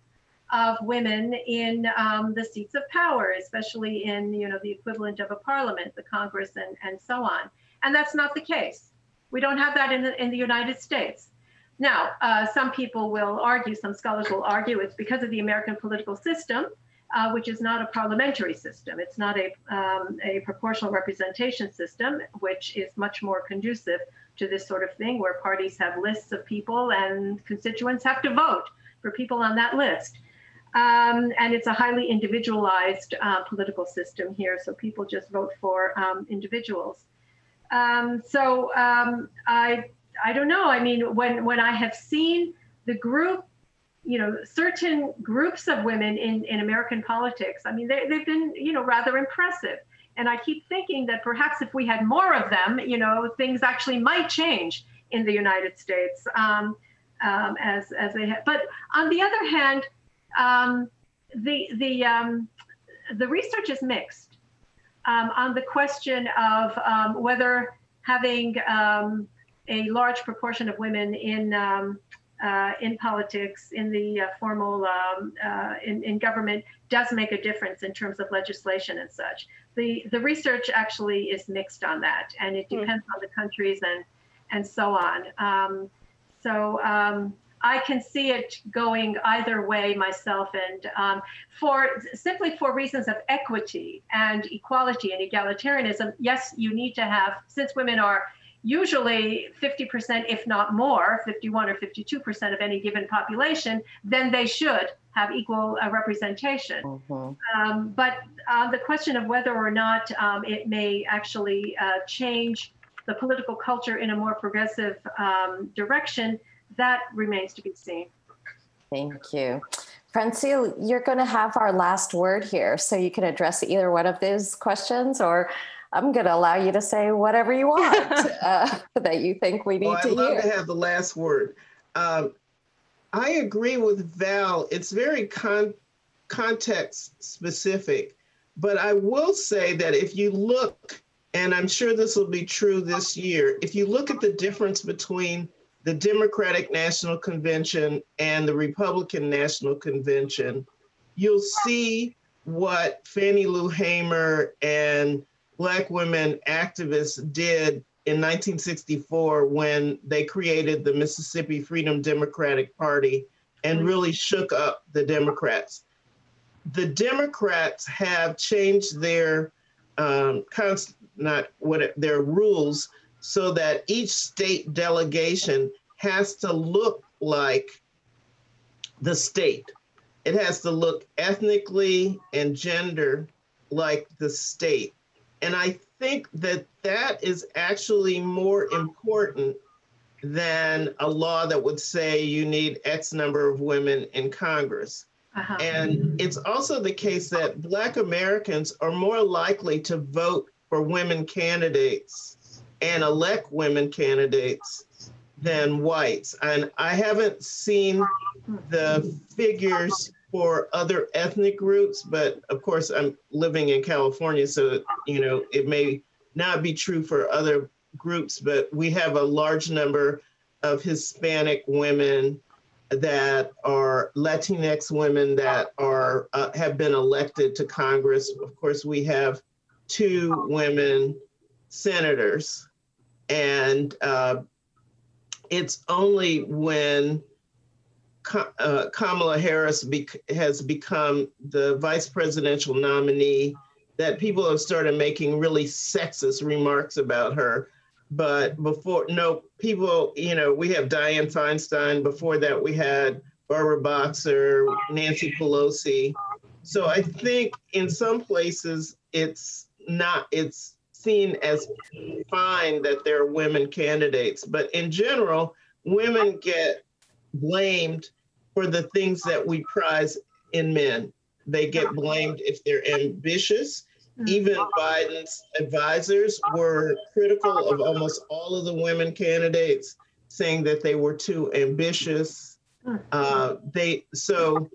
of women in um, the seats of power, especially in you know the equivalent of a parliament, the Congress, and, and so on. And that's not the case. We don't have that in the, in the United States. Now, uh, some people will argue, some scholars will argue, it's because of the American political system uh, which is not a parliamentary system. It's not a, um, a proportional representation system, which is much more conducive to this sort of thing, where parties have lists of people and constituents have to vote for people on that list. Um, and it's a highly individualized uh, political system here, so people just vote for um, individuals. Um, so um, I, I don't know. I mean, when when I have seen the group you know certain groups of women in, in american politics i mean they, they've been you know rather impressive and i keep thinking that perhaps if we had more of them you know things actually might change in the united states um, um, as as they have but on the other hand um, the the um, the research is mixed um, on the question of um, whether having a large proportion of women in uh, in politics, in the uh, formal, um, uh, in, in government, does make a difference in terms of legislation and such. The, the research actually is mixed on that, and it hmm. depends mm. on the countries and, and so on. Um, so um, I can see it going either way myself, and um, for simply for reasons of equity and equality and egalitarianism, yes, you need to have, since women are usually 50%, if not more, 51 or 52% of any given population, then they should have equal uh, representation. Mm-hmm. Um, but uh, the question of whether or not um, it may actually uh, change the political culture in a more progressive um, direction, that remains to be seen. Thank you. Francille, you're going to have our last word here, so you can address either one of those questions, or I'm going to allow you to say whatever you want uh, that you think we need well, to I'd hear. love to have the last word. Um, I agree with Val. It's very con- context specific, but I will say that if you look, and I'm sure this will be true this year, if you look at the difference between the Democratic National Convention and the Republican National Convention, you'll see what Fannie Lou Hamer and Black women activists did in 1964 when they created the Mississippi Freedom Democratic Party and really shook up the Democrats. The Democrats have changed their um, const- not what their rules so that each state delegation has to look like the state. It has to look ethnically and gender like the state. And I think that that is actually more important than a law that would say you need X number of women in Congress. Uh-huh. And it's also the case that Black Americans are more likely to vote for women candidates and elect women candidates than whites. And I haven't seen the figures for other ethnic groups, but of course, I'm living in California, so you know it may not be true for other groups, but we have a large number of Hispanic women that are Latinx women that are uh, have been elected to Congress. Of course, we have two women senators, and uh, it's only when uh, Kamala Harris has become the vice presidential nominee that people have started making really sexist remarks about her. But before, no, people, you know, we have Dianne Feinstein. Before that, we had Barbara Boxer, Nancy Pelosi. So I think in some places it's not, it's seen as fine that there are women candidates. But in general, women get blamed for the things that we prize in men. They get blamed if they're ambitious. Mm-hmm. Even Biden's advisors were critical of almost all of the women candidates, saying that they were too ambitious. Hmm. Uh, they so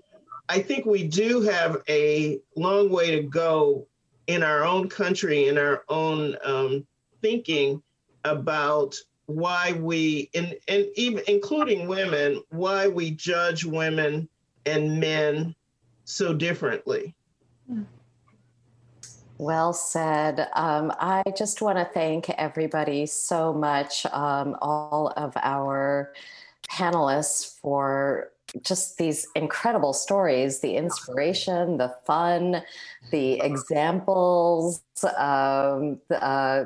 I think we do have a long way to go in our own country, in our own um, thinking about why we, and, and even including women, why we judge women and men so differently. Well said. Um, I just want to thank everybody so much, um, all of our panelists, for just these incredible stories the inspiration, the fun, the examples. Um, uh,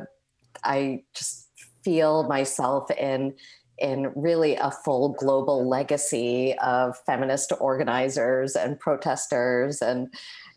I just feel myself in in really a full global legacy of feminist organizers and protesters and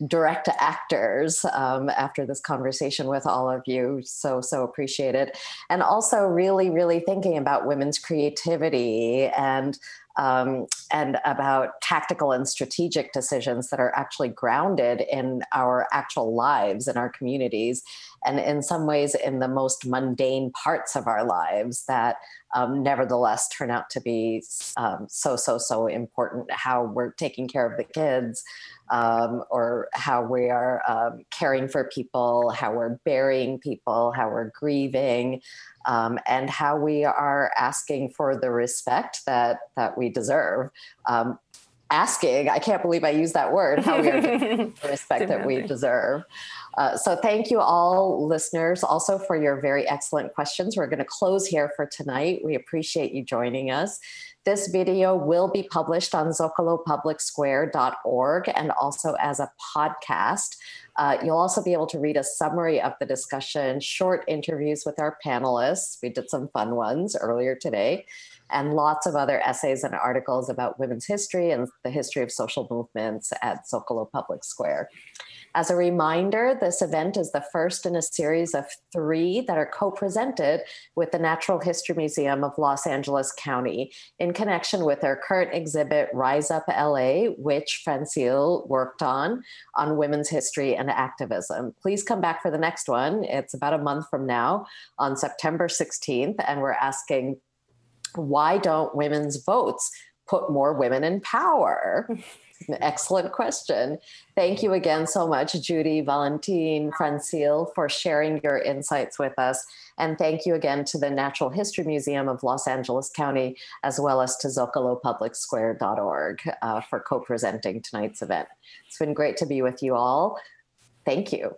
direct actors um, after this conversation with all of you. So, so appreciate it. And also, really, really thinking about women's creativity and um, and about tactical and strategic decisions that are actually grounded in our actual lives in our communities and in some ways in the most mundane parts of our lives that um, nevertheless turn out to be um, so so so important. How we're taking care of the kids um, or how we are um, caring for people how we're burying people how we're grieving um, and how we are asking for the respect that that we deserve. Um, asking i can't believe i used that word how we are the respect that we deserve. Uh, so thank you all listeners also for your very excellent questions. We're going to close here for tonight. We appreciate you joining us this video will be published on zocalopublicsquare.org and also as a podcast Uh, you'll also be able to read a summary of the discussion, short interviews with our panelists. We did some fun ones earlier today, and lots of other essays and articles about women's history and the history of social movements at Zocalo Public Square. As a reminder, this event is the first in a series of three that are co presented with the Natural History Museum of Los Angeles County in connection with their current exhibit, Rise Up LA, which Francille worked on, on women's history and activism. Please come back for the next one. It's about a month from now on September 16th, and we're asking why don't women's votes put more women in power? Excellent question. Thank you again so much, Judy, Valentine, Francille, for sharing your insights with us. And thank you again to the Natural History Museum of Los Angeles County, as well as to ZocaloPublicSquare.org uh, for co presenting tonight's event. It's been great to be with you all. Thank you.